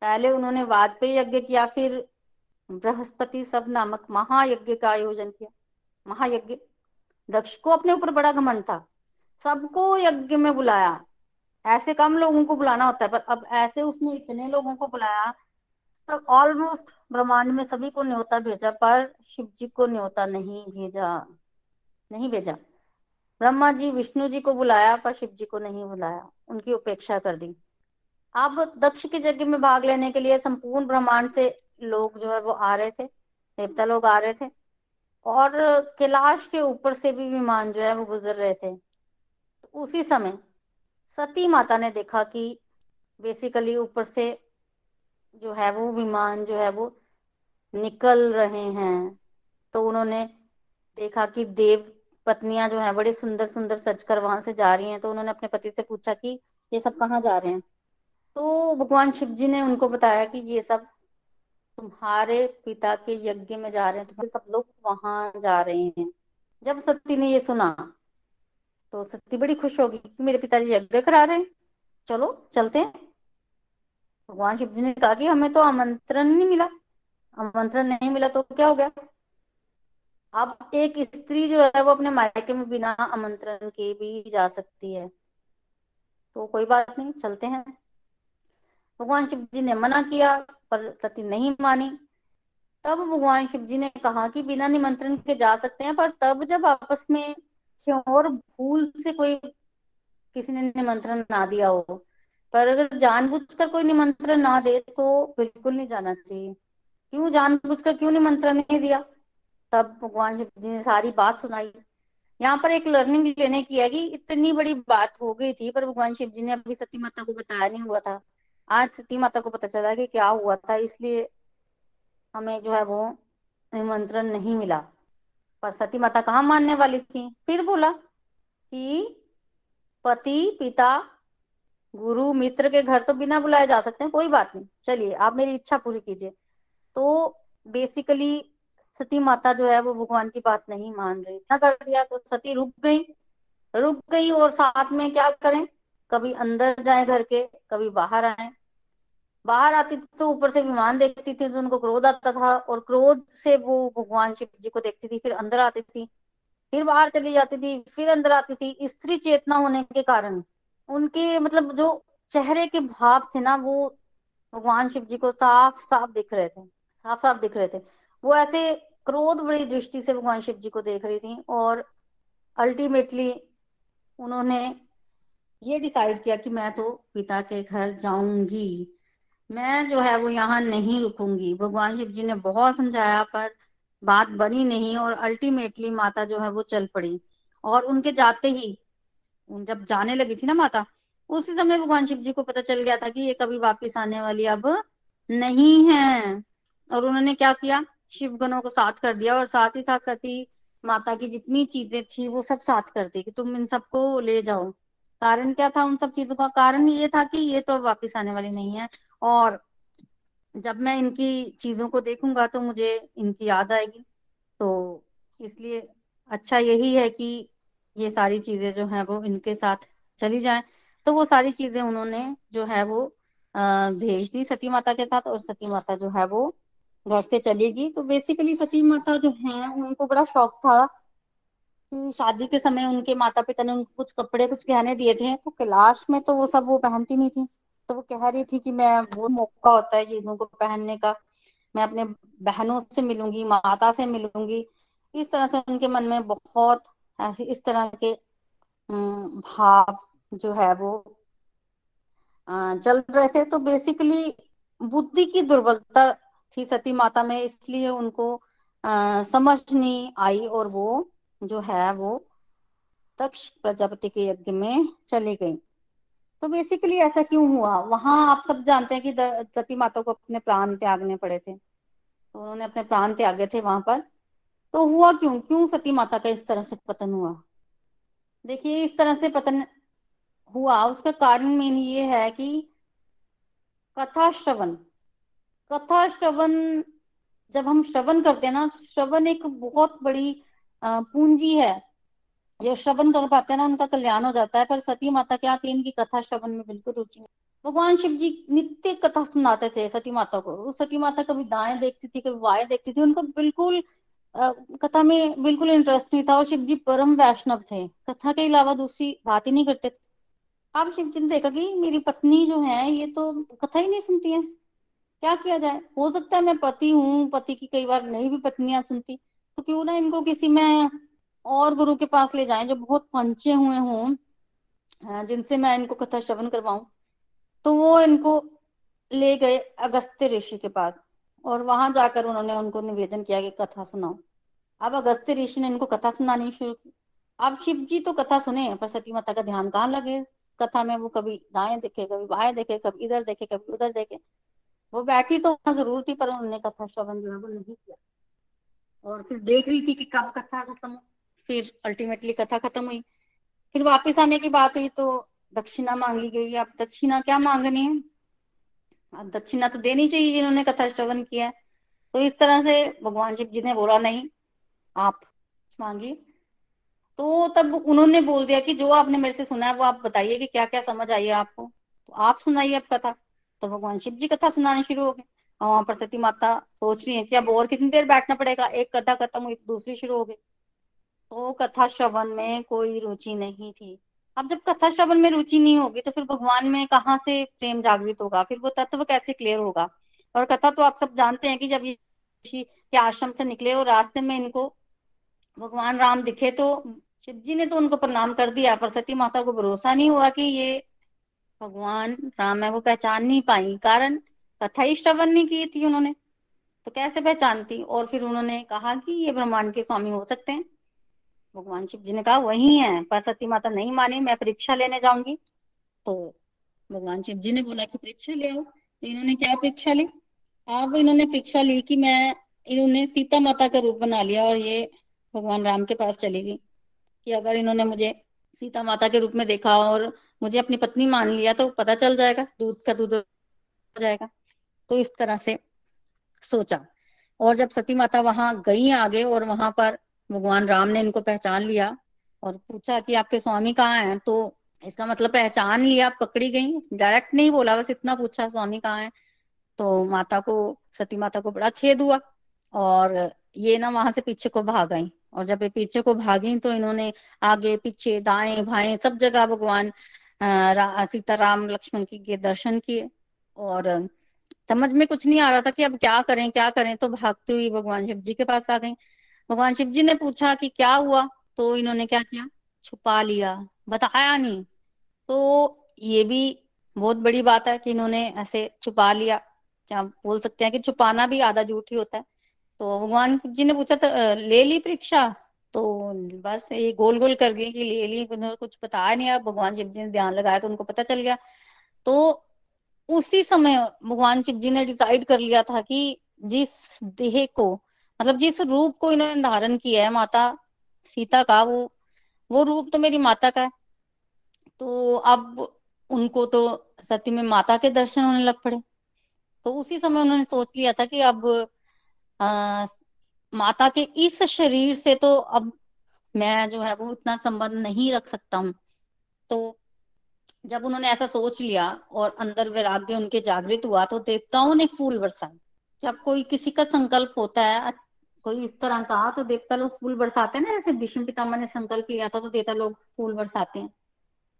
[SPEAKER 1] पहले उन्होंने वाजपेयी यज्ञ किया, फिर बृहस्पति सब नामक महायज्ञ का आयोजन किया। महायज्ञ। दक्ष को अपने ऊपर बड़ा घमंड था। सबको यज्ञ में बुलाया। ऐसे कम लोगों को बुलाना होता है, पर अब ऐसे उसने इतने लोगों को बुलाया तब ऑलमोस्ट ब्रह्मांड में सभी को न्योता भेजा, पर शिव जी को न्योता नहीं भेजा। नहीं भेजा। ब्रह्मा जी विष्णु जी को बुलाया, पर शिव जी को नहीं बुलाया। उनकी उपेक्षा कर दी। अब दक्ष की यज्ञ में भाग लेने के लिए संपूर्ण ब्रह्मांड से लोग जो है वो आ रहे थे। देवता लोग आ रहे थे। और कैलाश के ऊपर से भी विमान जो है वो गुजर रहे थे। तो उसी समय सती माता ने देखा कि बेसिकली ऊपर से जो है वो विमान जो है वो निकल रहे हैं। तो उन्होंने देखा कि देव पत्नियाँ जो है, बड़े सुंदर सुंदर सजकर वहाँ से जा रही हैं तो उन्होंने अपने पति से पूछा कि ये सब कहाँ जा रहे हैं? तो भगवान शिव जी ने उनको बताया कि ये सब तुम्हारे पिता के यज्ञ में जा रहे हैं तो सब लोग वहाँ जा रहे हैं। जब सती ने ये सुना तो सती बड़ी खुश होगी कि मेरे पिताजी यज्ञ करा रहे हैं। चलो, चलते हैं। भगवान शिव जी ने कहा कि हमें तो आमंत्रण नहीं मिला। आमंत्रण नहीं मिला तो क्या हो गया? अब एक स्त्री जो है वो अपने मायके में बिना आमंत्रण के भी जा सकती है। तो कोई बात नहीं, चलते हैं। भगवान शिव जी ने मना किया, पर सती नहीं मानी। तब भगवान शिव जी ने कहा कि बिना निमंत्रण के जा सकते हैं, पर तब जब आपस में और भूल से कोई किसी ने निमंत्रण ना दिया हो, पर अगर जानबूझकर कोई निमंत्रण ना दे तो बिल्कुल नहीं जाना चाहिए। क्यों जानबूझकर क्यों निमंत्रण नहीं दिया? तब भगवान शिव जी ने सारी बात सुनाई। यहाँ पर एक लर्निंग लेने की है कि इतनी बड़ी बात हो गई थी, पर भगवान शिव जी ने अभी सती माता को बताया नहीं हुआ था। आज सती माता को पता चला कि क्या हुआ था, इसलिए हमें जो है वो निमंत्रण नहीं मिला। पर सती माता कहाँ मानने वाली थी? फिर बोला कि पति, पिता, गुरु, मित्र के घर तो बिना बुलाए जा सकते हैं, कोई बात नहीं। चलिए, आप मेरी इच्छा पूरी कीजिए। तो बेसिकली सती माता जो है वो भगवान की बात नहीं मान रही। क्या कर दिया तो सती रुक गई रुक गई और साथ में क्या करें? कभी अंदर जाए घर के, कभी बाहर आए। बाहर आती थी तो ऊपर से विमान देखती थी तो उनको क्रोध आता था और क्रोध से वो भगवान शिव जी को देखती थी, फिर अंदर आती थी, फिर बाहर चली जाती थी, फिर अंदर आती थी। स्त्री चेतना होने के कारण उनके मतलब जो चेहरे के भाव थे ना, वो भगवान शिव जी को साफ़ साफ़ दिख रहे थे साफ़ साफ़ दिख रहे थे। वो ऐसे क्रोध बड़ी दृष्टि से भगवान शिव जी को देख रही थी और अल्टीमेटली उन्होंने ये डिसाइड किया कि मैं तो पिता के घर जाऊँगी। मैं जो है वो यहाँ नहीं रुकूँगी। भगवान शिव जी ने बहुत समझाया, पर बात बनी नहीं और अल्टीमेटली माता जो है वो चल पड़ी। और उनके जाते ही जब जाने लगी थी ना माता, उसी समय भगवान शिव जी को पता चल गया था कि ये कभी वापिस आने वाली अब नहीं है। और उन्होंने क्या किया? शिव गणों को साथ कर दिया और साथ ही साथ सती माता की जितनी चीज़ें थी वो सब साथ कर दी कि तुम इन सबको ले जाओ। कारण क्या था उन सब चीज़ों का? कारण ये था कि ये तो वापिस आने वाली नहीं है और जब मैं इनकी चीज़ों को देखूँगा तो मुझे इनकी याद आएगी। तो इसलिए अच्छा यही है कि ये सारी चीज़ें जो है वो इनके साथ चली जाए। तो वो सारी चीज़ें उन्होंने जो है वो भेज दी सती माता के साथ और सती माता जो है वो घर से चलेगी। तो बेसिकली सती माता जो है, उनको बड़ा शौक था कि शादी के समय उनके माता पिता ने उनको कुछ कपड़े, कुछ गहने दिए थे। तो कैलाश में तो वो सब वो पहनती नहीं थी। तो वो कह रही थी कि मैं, वो मौका होता है चीज़ों को पहनने का। मैं अपने बहनों से मिलूँगी, माता से मिलूँगी। इस तरह से उनके मन में बहुत ऐसे, इस तरह के भाव जो है वो चल रहे थे। तो बेसिकली बुद्धि की दुर्बलता थी सती माता में इसलिए उनको आ, समझ नहीं आई और वो जो है वो दक्ष प्रजापति के यज्ञ में चली गई। तो बेसिकली ऐसा क्यों हुआ? वहाँ आप सब जानते हैं कि सती माता को अपने प्राण त्यागने पड़े थे। तो उन्होंने अपने प्राण त्यागे थे वहाँ पर। तो हुआ क्यों? क्यों सती माता का इस तरह से पतन हुआ? देखिए इस तरह से पतन हुआ। उसका कारण मेन ये है कि कथा श्रवण। कथा श्रवण, जब हम श्रवण करते हैं ना, श्रवण एक बहुत बड़ी पूंजी है। जो श्रवण कर पाते हैं ना, उनका कल्याण हो जाता है, पर सती माता क्या थी इनकी कथा श्रवण में बिल्कुल रुचि भगवान शिव जी नित्य कथा सुनाते थे सती माता को। सती माता कभी दाएँ देखती थी, कभी बाएँ देखती थी, उनको बिल्कुल कथा में बिल्कुल इंटरेस्ट नहीं था और शिव जी परम वैष्णव थे। कथा के अलावा दूसरी बात ही नहीं करते। थे अब शिव जी ने देखा कि मेरी पत्नी जो है, ये तो कथा ही नहीं सुनती है। क्या किया जाए? हो सकता है मैं पति हूँ, पति की कई बार नहीं भी पत्नियाँ सुनती तो क्यों ना इनको किसी में और गुरु के पास ले जाएँ जो बहुत पंचे हुए हों जिनसे मैं इनको कथा श्रवण करवाऊं। तो वो इनको ले गए अगस्त्य ऋषि के पास और वहाँ जाकर उन्होंने उनको निवेदन किया कि कथा सुनाओ अब अगस्त्य ऋषि ने इनको कथा सुनानी शुरू की। अब शिव जी तो कथा सुने, पर सती माता का ध्यान कहाँ लगे? कथा में वो कभी दाएँ देखे, कभी बाएँ देखे, कभी इधर देखे, कभी उधर देखे। वो बैठी तो वहाँ ज़रूर थी, पर उन्होंने कथा श्रवण जो है वो नहीं किया। और फिर देख रही थी कि कब कथा खत्म फिर अल्टीमेटली कथा खत्म हुई। फिर वापस आने की बात हुई तो दक्षिणा मांगी गई। अब दक्षिणा क्या मांगनी है? अब दक्षिणा तो देनी चाहिए जिन्होंने कथा श्रवण किया है। तो इस तरह से भगवान शिव जी ने बोला, नहीं, आप मांगिए। तो तब उन्होंने बोल दिया कि जो आपने मेरे से सुना है, वो आप बताइए कि क्या क्या समझ आई है आपको। तो आप सुनाइए अब कथा। तो भगवान शिव जी कथा सुनाने शुरू हो गए। और वहाँ पर सती माता सोच रही है कि अब और कितनी देर बैठना पड़ेगा? एक कथा खत्म हुई, दूसरी शुरू हो गई। तो कथा श्रवण में कोई रुचि नहीं थी। अब जब कथा श्रवण में रुचि नहीं होगी तो फिर भगवान में कहाँ से प्रेम जागृत होगा? फिर वो तत्व कैसे क्लियर होगा? और कथा तो आप सब जानते हैं कि जब ये के आश्रम से निकले और रास्ते में इनको भगवान राम दिखे तो शिव जी ने तो उनको प्रणाम कर दिया, पर सती माता को भरोसा नहीं हुआ कि ये भगवान, राम है वो पहचान नहीं पाई। कारण, कथा ही श्रवण नहीं की थी उन्होंने। तो कैसे पहचानती? और फिर उन्होंने कहा कि ये ब्रह्मांड के स्वामी हो सकते हैं। भगवान शिव जी ने कहा, वही है, पर सती माता नहीं मानी, मैं परीक्षा लेने जाऊँगी। तो भगवान शिव जी ने बोला कि परीक्षा ले आओ। तो इन्होंने क्या परीक्षा ली? अब इन्होंने परीक्षा ली कि मैं, इन्होंने सीता माता का रूप बना लिया और ये भगवान राम के पास चली गई। कि अगर इन्होंने मुझे सीता माता के रूप में देखा और मुझे अपनी पत्नी मान लिया तो पता चल जाएगा, दूध का दूध हो जाएगा। तो इस तरह से सोचा। और जब सती माता वहाँ गई आगे और वहाँ पर भगवान राम ने इनको पहचान लिया और पूछा कि आपके स्वामी कहाँ हैं तो इसका मतलब पहचान लिया, पकड़ी गई। डायरेक्ट नहीं बोला, बस इतना पूछा, स्वामी कहाँ है? तो माता को, सती माता को बड़ा खेद हुआ और ये ना वहाँ से पीछे को भाग गई और जब ये पीछे को भागी तो इन्होंने आगे पीछे दाएँ भाएँ सब जगह भगवान सीताराम लक्ष्मण की, के दर्शन किए और समझ में कुछ नहीं आ रहा था कि अब क्या करें क्या करें। तो भागती हुई भगवान शिव जी के पास आ गई भगवान शिव जी ने पूछा कि क्या हुआ? तो इन्होंने क्या किया? छुपा लिया। बताया नहीं। तो ये भी बहुत बड़ी बात है कि इन्होंने ऐसे छुपा लिया। क्या बोल सकते हैं कि छुपाना भी आधा झूठ ही होता है। तो भगवान शिव जी ने पूछा ले ली परीक्षा? तो बस ये गोल गोल कर गई कि ले ली कुछ बताया नहीं अब भगवान शिव जी ने ध्यान लगाया तो उनको पता चल गया। तो उसी समय भगवान शिव जी ने डिसाइड कर लिया था कि जिस देह को मतलब जिस रूप को इन्होंने धारण किया है माता सीता का वो वो रूप तो मेरी माता का है। तो अब उनको तो सती में माता के दर्शन होने लग पड़े। तो उसी समय उन्होंने सोच लिया था कि अब आ, माता के इस शरीर से तो अब मैं जो है वो इतना संबंध नहीं रख सकता हूँ। तो जब उन्होंने ऐसा सोच लिया और अंदर वैराग्य उनके जागृत हुआ तो देवताओं ने फूल बरसाए। जब कोई किसी का संकल्प होता है कोई इस तरह का तो देवता लोग फूल बरसाते हैं ना, जैसे भीष्म पितामह ने संकल्प लिया था तो देवता लोग फूल बरसाते हैं।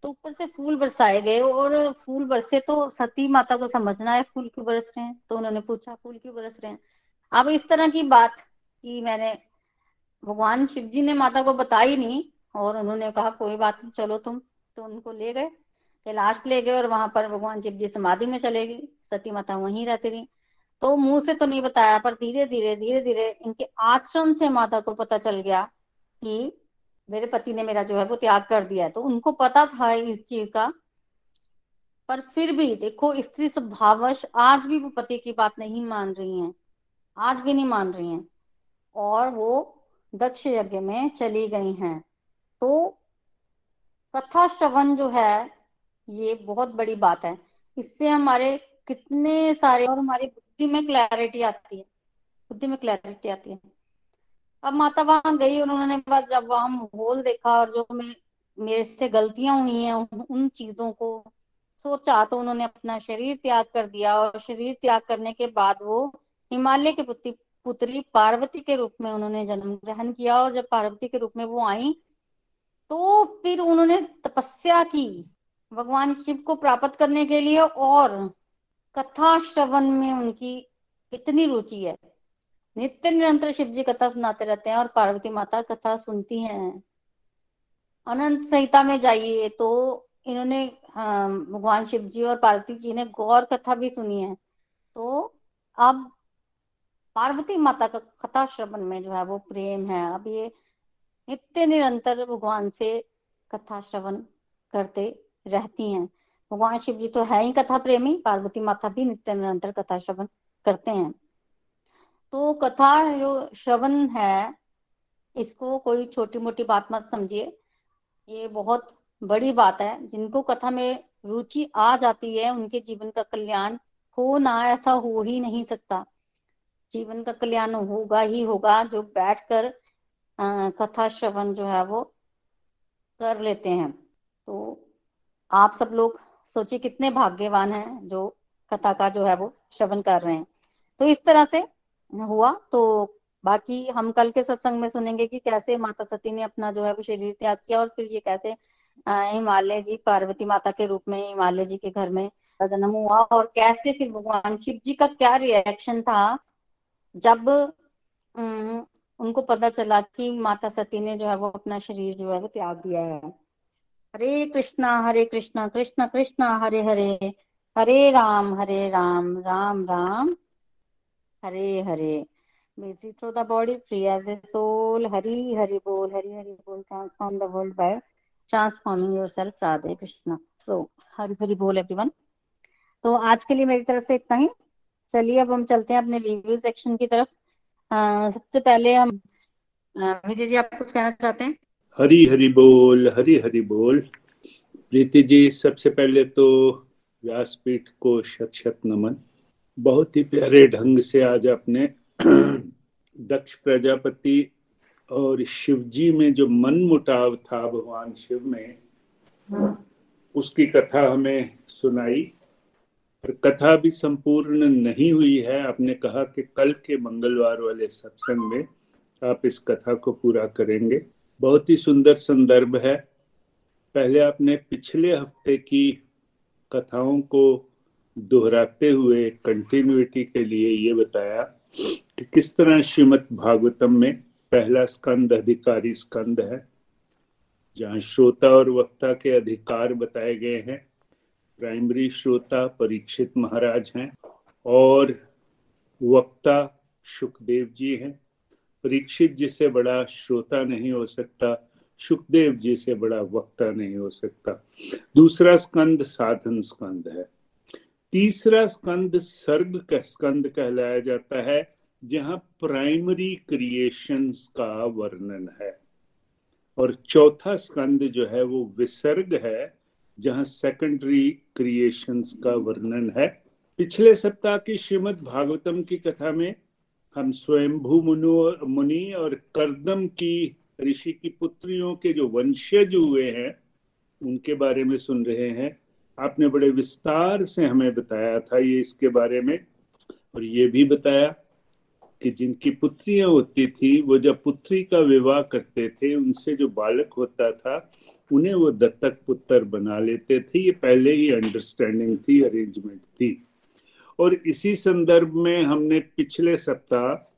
[SPEAKER 1] तो ऊपर से फूल बरसाए गए और फूल बरसे तो सती माता को समझना है, फूल क्यों बरस रहे हैं? तो उन्होंने पूछा, फूल क्यों बरस रहे हैं? अब इस तरह की बात की मैंने भगवान शिव जी ने माता को बताई नहीं और उन्होंने कहा, कोई बात नहीं, चलो तुम। तो उनको ले गए। कैलाश ले गए और वहाँ पर भगवान शिव जी समाधि में चले गई सती माता वहीं रहती रही। तो मुँह से तो नहीं बताया, पर धीरे धीरे धीरे धीरे इनके आचरण से माता को पता चल गया कि मेरे पति ने मेरा जो है वो त्याग कर दिया है। तो उनको पता था इस चीज़ का। पर फिर भी देखो, स्त्री स्वभावश आज भी वो पति की बात नहीं मान रही हैं। आज भी नहीं मान रही हैं। और वो दक्ष यज्ञ में चली गई हैं। तो कथा श्रवण जो है, ये बहुत बड़ी बात है। इससे हमारे कितने सारे और हमारी बुद्धि में क्लैरिटी आती है। बुद्धि में क्लैरिटी आती है। अब माता वहाँ गई और उन्होंने बाद जब वहाँ माहौल देखा और जो मैं, मेरे से गलतियाँ हुई हैं उन चीज़ों को सोचा तो उन्होंने अपना शरीर त्याग कर दिया। और शरीर त्याग करने के बाद वो हिमालय के पुत्री पुत्री पार्वती के रूप में उन्होंने जन्म ग्रहण किया और जब पार्वती के रूप में वो आई तो फिर उन्होंने तपस्या की भगवान शिव को प्राप्त करने के लिए और कथा श्रवण में उनकी इतनी रुचि है। नित्य निरंतर शिव जी कथा सुनाते रहते हैं और पार्वती माता कथा सुनती हैं। अनंत संहिता में जाइए तो इन्होंने भगवान शिव जी और पार्वती जी ने गौर कथा भी सुनी है। तो अब पार्वती माता का कथा श्रवण में जो है वो प्रेम है। अब ये नित्य निरंतर भगवान से कथा श्रवण करते रहती हैं। भगवान शिव जी तो है ही कथा प्रेमी पार्वती माता भी नित्य निरंतर कथा श्रवण करते हैं। तो कथा जो श्रवण है, इसको कोई छोटी मोटी बात मत समझिए। ये बहुत बड़ी बात है। जिनको कथा में रुचि आ जाती है, उनके जीवन का कल्याण हो ना, ऐसा हो ही नहीं सकता। जीवन का कल्याण होगा ही होगा, जो बैठकर कथा श्रवण जो है वो कर लेते हैं। तो आप सब लोग सोचिए कितने भाग्यवान हैं जो कथा का जो है वो श्रवण कर रहे हैं। तो इस तरह से हुआ। तो बाकी हम कल के सत्संग में सुनेंगे कि कैसे माता सती ने अपना जो है वो शरीर त्याग किया और फिर ये कैसे हिमालय जी, पार्वती माता के रूप में, हिमालय जी के घर में जन्म हुआ और कैसे फिर भगवान शिव जी का क्या रिएक्शन था जब उनको पता चला कि माता सती ने जो है वो अपना शरीर जो है वो त्याग दिया है। हरे कृष्णा हरे कृष्णा, कृष्ण कृष्ण, हरे हरे हरे राम हरे Ram Ram Ram, Hare Hare. Busy through the body free as a soul Hari, Hari बोल, हरी, हरि बोल transform the world by transforming yourself Radhe Krishna so Hari, Hari बोल एवरीवन तो आज के लिए मेरी तरफ़ से इतना ही। चलिए अब हम चलते हैं अपने रिव्यू सेक्शन की तरफ़। आ, सबसे पहले हम विजय जी आप कुछ कहना चाहते हैं?
[SPEAKER 2] हरी हरी बोल हरी हरी बोल। प्रीति जी सबसे पहले तो व्यासपीठ को शत शत नमन। बहुत ही प्यारे ढंग से आज आपने [clears throat] दक्ष प्रजापति और शिव जी में जो मन मुटाव था भगवान शिव में उसकी कथा हमें सुनाई। और कथा भी संपूर्ण नहीं हुई है। आपने कहा कि कल के मंगलवार वाले सत्संग में आप इस कथा को पूरा करेंगे। बहुत ही सुंदर संदर्भ है। पहले आपने पिछले हफ़्ते की कथाओं को दोहराते हुए कंटिन्यूटी के लिए ये बताया कि किस तरह श्रीमद भागवतम में पहला स्कंद, अधिकारी स्कंद है, जहाँ श्रोता और वक्ता के अधिकार बताए गए हैं। प्राइमरी श्रोता परीक्षित महाराज हैं और वक्ता सुखदेव जी हैं। परीक्षित जी से बड़ा श्रोता नहीं हो सकता सुखदेव जी से बड़ा वक्ता नहीं हो सकता। दूसरा स्कंद साधन स्कंद है। तीसरा स्कंद सर्ग का स्कंद कहलाया जाता है, जहाँ प्राइमरी क्रिएशंस का वर्णन है। और चौथा स्कंद जो है वो विसर्ग है जहाँ सेकेंडरी क्रिएशंस का वर्णन है। पिछले सप्ताह की श्रीमद भागवतम की कथा में हम स्वयंभू मुनु मुनि और करदम की ऋषि की पुत्रियों के जो वंशज हुए हैं, उनके बारे में सुन रहे हैं। आपने बड़े विस्तार से हमें बताया था ये इसके बारे में और ये भी बताया। कि जिनकी पुत्रियाँ होती थी, वो जब पुत्री का विवाह करते थे, उनसे जो बालक होता था, उन्हें वो दत्तक पुत्र बना लेते थे। ये पहले ही अंडरस्टैंडिंग थी अरेंजमेंट थी। और इसी संदर्भ में हमने पिछले सप्ताह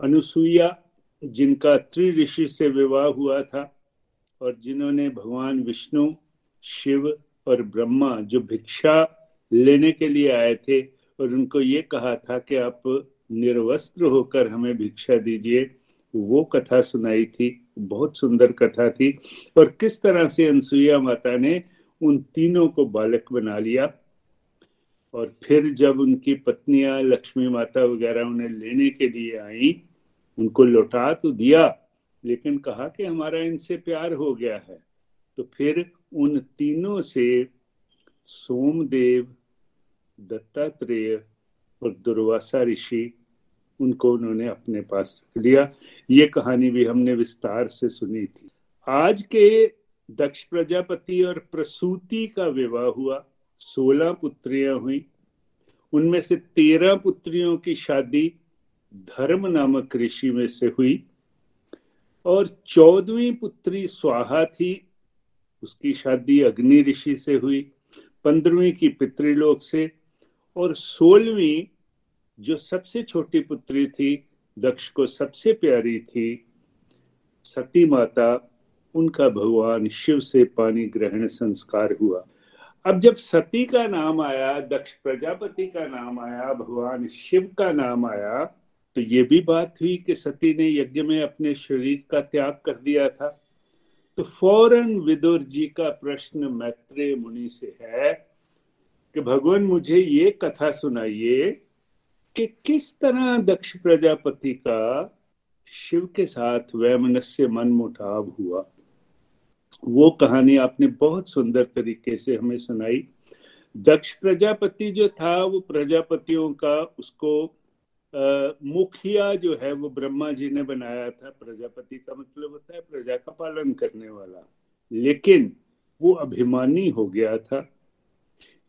[SPEAKER 2] अनुसुईया, जिनका त्रि ऋषि से विवाह हुआ था, और जिन्होंने भगवान विष्णु, शिव और ब्रह्मा जो भिक्षा लेने के लिए आए थे, और उनको ये कहा था कि आप निर्वस्त्र होकर हमें भिक्षा दीजिए। वो कथा सुनाई थी, बहुत सुंदर कथा थी। और किस तरह से अनसुईया माता ने उन तीनों को बालक बना लिया। और फिर जब उनकी पत्नियाँ लक्ष्मी माता वगैरह उन्हें लेने के लिए आई, उनको लौटा तो दिया, लेकिन कहा कि हमारा इनसे प्यार हो गया है। तो फिर उन तीनों से सोमदेव, दत्तात्रेय और दुर्वासा ऋषि उनको उन्होंने अपने पास रख लिया। ये कहानी भी हमने विस्तार से सुनी थी। आज के दक्ष प्रजापति और प्रसूति का विवाह हुआ। सोलह पुत्रियाँ हुई। उनमें से तेरह पुत्रियों की शादी धर्म नामक ऋषि में से हुई और चौदहवीं पुत्री स्वाहा थी। उसकी शादी अग्नि ऋषि से हुई, पंद्रहवीं की पितृलोक से और सोलहवीं जो सबसे छोटी पुत्री थी, दक्ष को सबसे प्यारी थी, सती माता, उनका भगवान शिव से पानी ग्रहण संस्कार हुआ। अब जब सती का नाम आया, दक्ष प्रजापति का नाम आया, भगवान शिव का नाम आया तो ये भी बात हुई कि सती ने यज्ञ में अपने शरीर का त्याग कर दिया था। तो फ़ौरन विदुर जी का प्रश्न मैत्रेय मुनि से है कि, भगवान, मुझे ये कथा सुनाइए कि किस तरह दक्ष प्रजापति का शिव के साथ वैमनस्य मन मुटाव हुआ? वो कहानी आपने बहुत सुंदर तरीके से हमें सुनाई। दक्ष प्रजापति जो था, वो प्रजापतियों का उसको मुखिया जो है, वो ब्रह्मा जी ने बनाया था। प्रजापति का मतलब होता है प्रजा का पालन करने वाला। लेकिन वो अभिमानी हो गया था।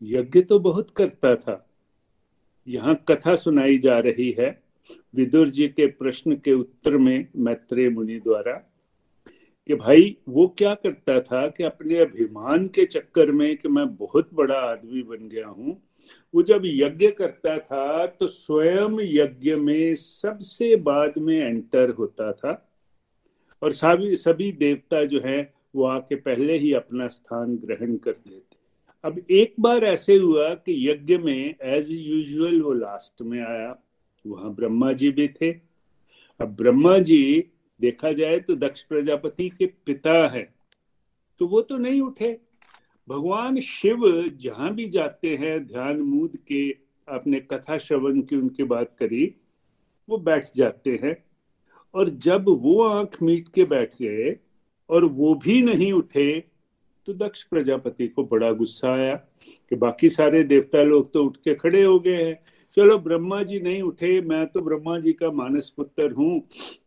[SPEAKER 2] यज्ञ तो बहुत करता था। यहाँ कथा सुनाई जा रही है विदुर जी के प्रश्न के उत्तर में मैत्रेय मुनि द्वारा कि भाई, वो क्या करता था कि अपने अभिमान के चक्कर में कि मैं बहुत बड़ा आदमी बन गया हूँ, वो जब यज्ञ करता था तो स्वयं यज्ञ में सबसे बाद में एंटर होता था और सभी सभी देवता जो है वो आके पहले ही अपना स्थान ग्रहण कर लेते अब एक बार ऐसे हुआ कि यज्ञ में एज यूजुअल वो लास्ट में आया। वहाँ ब्रह्मा जी भी थे। अब ब्रह्मा जी, देखा जाए तो दक्ष प्रजापति के पिता है। तो वो तो नहीं उठे। भगवान शिव जहाँ भी जाते हैं, ध्यान मूद के आपने कथा श्रवण की उनकी बात करी, वो बैठ जाते हैं। और जब वो आँख मीट के बैठ गए, और वो भी नहीं उठे तो दक्ष प्रजापति को बड़ा गुस्सा आया कि बाकी सारे देवता लोग तो उठ के खड़े हो गए हैं। चलो ब्रह्मा जी नहीं उठे, मैं तो ब्रह्मा जी का मानस पुत्र हूँ,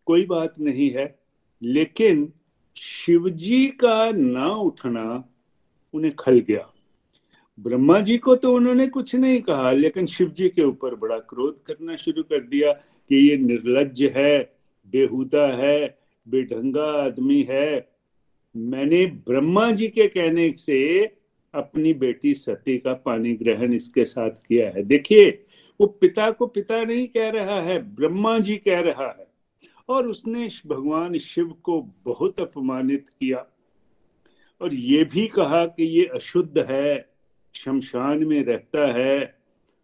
[SPEAKER 2] कोई बात नहीं है। लेकिन शिव जी का ना उठना उन्हें खल गया। ब्रह्मा जी को तो उन्होंने कुछ नहीं कहा, लेकिन शिव जी के ऊपर बड़ा क्रोध करना शुरू कर दिया कि ये निर्लज है, बेहुदा है, बेढंगा आदमी है। मैंने ब्रह्मा जी के कहने से अपनी बेटी सती का पानी ग्रहण इसके साथ किया है। देखिए, वो पिता को पिता नहीं कह रहा है, ब्रह्मा जी कह रहा है। और उसने भगवान शिव को बहुत अपमानित किया। और ये भी कहा कि ये अशुद्ध है, शमशान में रहता है,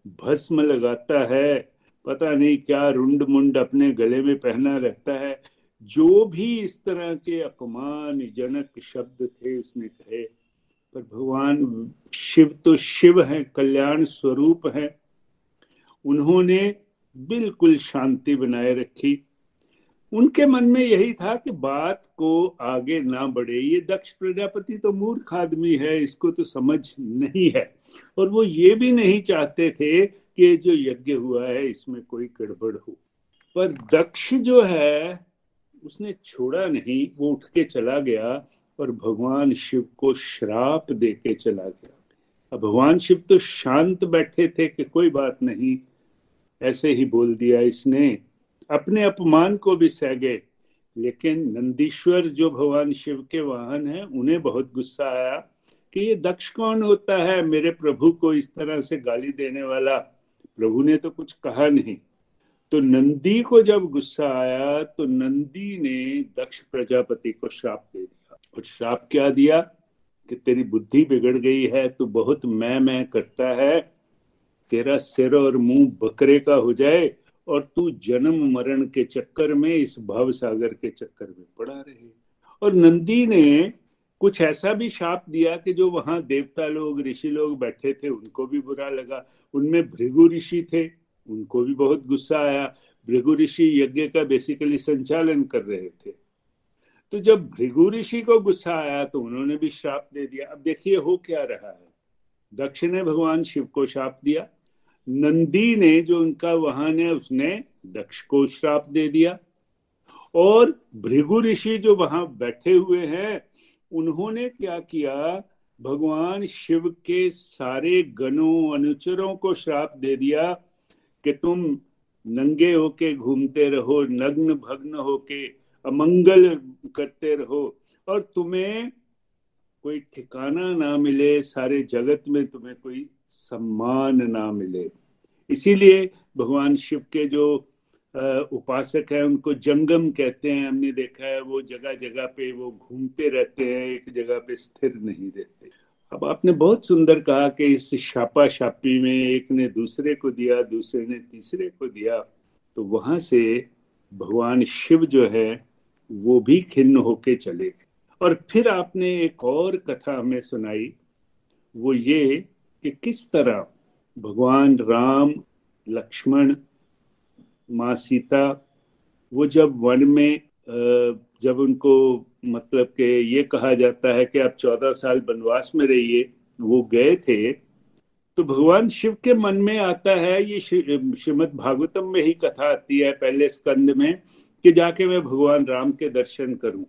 [SPEAKER 2] भस्म लगाता है, पता नहीं क्या रुंड मुंड अपने गले में पहना रहता है। जो भी इस तरह के अपमान जनक शब्द थे, उसने कहे, पर भगवान, शिव तो शिव है, कल्याण स्वरूप है। उन्होंने बिल्कुल शांति बनाए रखी। उनके मन में यही था कि बात को आगे ना बढ़े। ये दक्ष प्रजापति तो मूर्ख आदमी है, इसको तो समझ नहीं है। और वो ये भी नहीं चाहते थे कि जो यज्ञ हुआ है, इसमें कोई गड़बड़ हो। पर दक्ष जो है उसने छोड़ा नहीं, वो उठ के चला गया और भगवान शिव को श्राप दे के चला गया। अब भगवान शिव तो शांत बैठे थे कि कोई बात नहीं, ऐसे ही बोल दिया इसने। अपने अपमान को भी सह गए, लेकिन नंदीश्वर जो भगवान शिव के वाहन हैं, उन्हें बहुत गुस्सा आया कि ये दक्ष कौन होता है, मेरे प्रभु को इस तरह से गाली देने वाला। प्रभु ने तो कुछ कहा नहीं। तो नंदी को जब गुस्सा आया तो नंदी ने दक्ष प्रजापति को श्राप दे दिया। और श्राप क्या दिया? कि तेरी बुद्धि बिगड़ गई है, तू बहुत मैं मैं करता है, तेरा सिर और मुँह बकरे का हो जाए, और तू जन्म मरण के चक्कर में इस भव सागर के चक्कर में पड़ा रहे। और नंदी ने कुछ ऐसा भी शाप दिया कि जो वहाँ देवता लोग, ऋषि लोग बैठे थे, उनको भी बुरा लगा। उनमें भृगु ऋषि थे। उनको भी बहुत गुस्सा आया। भृगु ऋषि यज्ञ का बेसिकली संचालन कर रहे थे। तो जब भृगु ऋषि को गुस्सा आया तो उन्होंने भी श्राप दे दिया। अब देखिए हो क्या रहा है। दक्ष ने भगवान शिव को श्राप दिया। नंदी ने जो उनका वाहन है, उसने दक्ष को श्राप दे दिया। और भृगु ऋषि जो वहाँ बैठे हुए हैं, उन्होंने क्या किया? भगवान शिव के सारे गणों, अनुचरों को श्राप दे दिया। कि तुम नंगे होके घूमते रहो, नग्न भग्न होके अमंगल करते रहो। और तुम्हें कोई ठिकाना ना मिले, सारे जगत में तुम्हें कोई सम्मान ना मिले। इसीलिए भगवान शिव के जो उपासक है, उनको जंगम कहते हैं। हमने देखा है, वो जगह जगह पे वो घूमते रहते हैं, एक जगह पे स्थिर नहीं रहते। अब आपने बहुत सुंदर कहा कि इस छापा छापी में एक ने दूसरे को दिया, दूसरे ने तीसरे को दिया तो वहाँ से भगवान शिव जो है, वो भी खिन्न होके चले। और फिर आपने एक और कथा हमें सुनाई, वो ये कि किस तरह भगवान राम, लक्ष्मण, माँ सीता, वो जब वन में जब उनको मतलब के ये कहा जाता है कि आप चौदह साल वनवास में रहिए, वो गए थे तो भगवान शिव के मन में आता है, ये श्रीमद भागवतम में ही कथा आती है पहले स्कंद में, कि जाके मैं भगवान राम के दर्शन करूँ।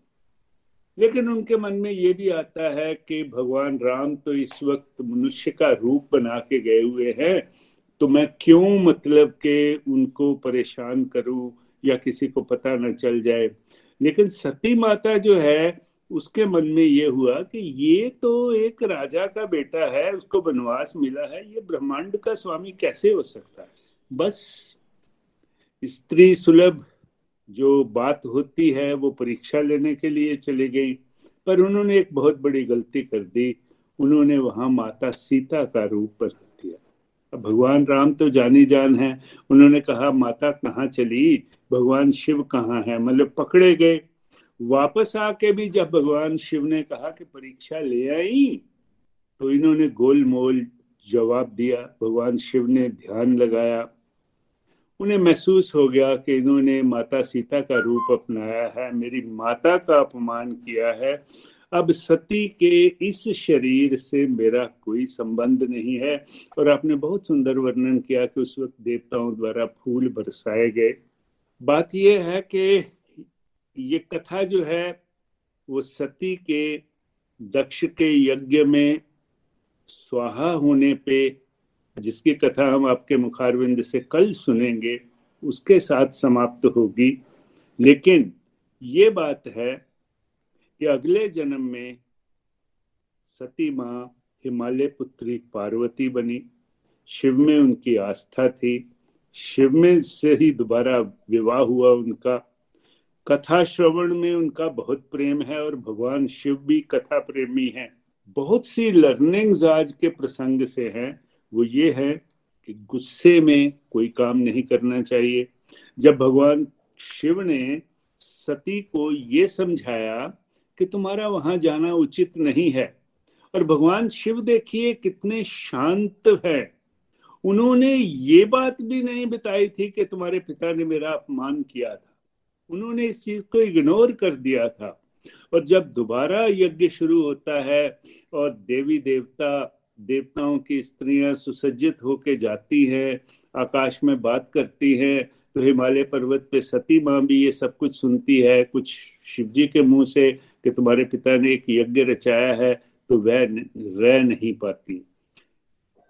[SPEAKER 2] लेकिन उनके मन में ये भी आता है कि भगवान राम तो इस वक्त मनुष्य का रूप बना के गए हुए हैं तो मैं क्यों मतलब के उनको परेशान करूँ या किसी को पता न चल जाए? लेकिन सती माता जो है, उसके मन में ये हुआ कि ये तो एक राजा का बेटा है, उसको वनवास मिला है, ये ब्रह्मांड का स्वामी कैसे हो सकता है? बस स्त्री सुलभ, जो बात होती है, वो परीक्षा लेने के लिए चली गई। पर उन्होंने एक बहुत बड़ी गलती कर दी। उन्होंने वहाँ माता सीता का रूप अब भगवान राम तो जानी जान है। उन्होंने कहा, माता, कहाँ चली? भगवान शिव कहाँ है? मतलब पकड़े गए। वापस आके भी जब भगवान शिव ने कहा कि परीक्षा ले आई तो इन्होंने गोल मोल जवाब दिया। भगवान शिव ने ध्यान लगाया। उन्हें महसूस हो गया कि इन्होंने माता सीता का रूप अपनाया है। मेरी माता का अपमान किया है। अब सती के इस शरीर से मेरा कोई संबंध नहीं है। और आपने बहुत सुंदर वर्णन किया कि उस वक्त देवताओं द्वारा फूल बरसाए गए। बात यह है कि ये कथा जो है, वो सती के दक्ष के यज्ञ में स्वाहा होने पे, जिसकी कथा हम आपके मुखारविंद से कल सुनेंगे, उसके साथ समाप्त होगी। लेकिन ये बात है कि अगले जन्म में सती माँ हिमालय पुत्री पार्वती बनी। शिव में उनकी आस्था थी। शिव में से ही दोबारा विवाह हुआ उनका। कथा श्रवण में उनका बहुत प्रेम है और भगवान शिव भी कथा प्रेमी हैं। बहुत सी लर्निंग्स आज के प्रसंग से हैं। वो ये है कि गुस्से में कोई काम नहीं करना चाहिए। जब भगवान शिव ने सती को ये समझाया कि तुम्हारा वहाँ जाना उचित नहीं है। और भगवान शिव देखिए कितने शांत है। उन्होंने ये बात भी नहीं बताई थी कि तुम्हारे पिता ने मेरा अपमान किया था। उन्होंने इस चीज़ को इग्नोर कर दिया था। और जब दोबारा यज्ञ शुरू होता है और देवी देवता, देवताओं की स्त्रियाँ सुसज्जित होके जाती हैं, आकाश में बात करती हैं तो हिमालय पर्वत पे सती माँ भी ये सब कुछ सुनती है, कुछ शिव जी के मुँह से कि तुम्हारे पिता ने एक यज्ञ रचाया है तो वह रह नहीं पाती।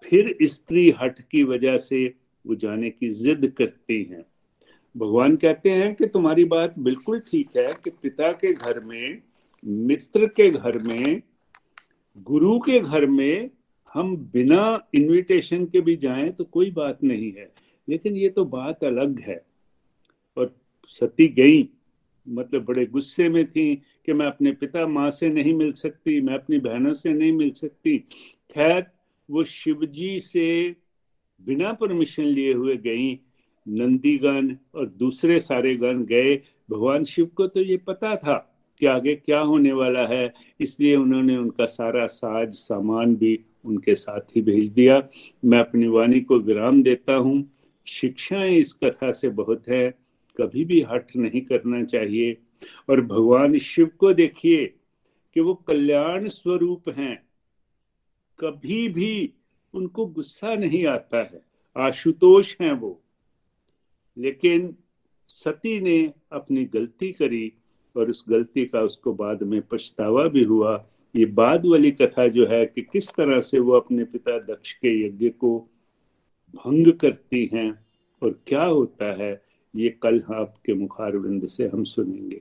[SPEAKER 2] फिर स्त्री हट की वजह से वो जाने की जिद करती हैं। भगवान कहते हैं कि तुम्हारी बात बिल्कुल ठीक है कि पिता के घर में, मित्र के घर में, गुरु के घर में हम बिना इनविटेशन के भी जाएँ तो कोई बात नहीं है। लेकिन ये तो बात अलग है। और सती गई। मतलब बड़े गुस्से में थी कि मैं अपने पिता माँ से नहीं मिल सकती, मैं अपनी बहनों से नहीं मिल सकती। खैर, वो शिवजी से बिना परमिशन लिए हुए गई नंदीगण और दूसरे सारे गण गए। भगवान शिव को तो ये पता था कि आगे क्या होने वाला है, इसलिए उन्होंने उनका सारा साज सामान भी उनके साथ ही भेज दिया। मैं अपनी वाणी को विराम देता हूँ। शिक्षाएँ इस कथा से बहुत है। कभी भी हट नहीं करना चाहिए। और भगवान शिव को देखिए कि वो कल्याण स्वरूप हैं। कभी भी उनको गुस्सा नहीं आता है। आशुतोष हैं वो। लेकिन सती ने अपनी गलती करी और उस गलती का उसको बाद में पछतावा भी हुआ। ये बाद वाली कथा जो है कि किस तरह से वो अपने पिता दक्ष के यज्ञ को भंग करती हैं और क्या होता है ये कल आपके मुखारविंद से हम सुनेंगे।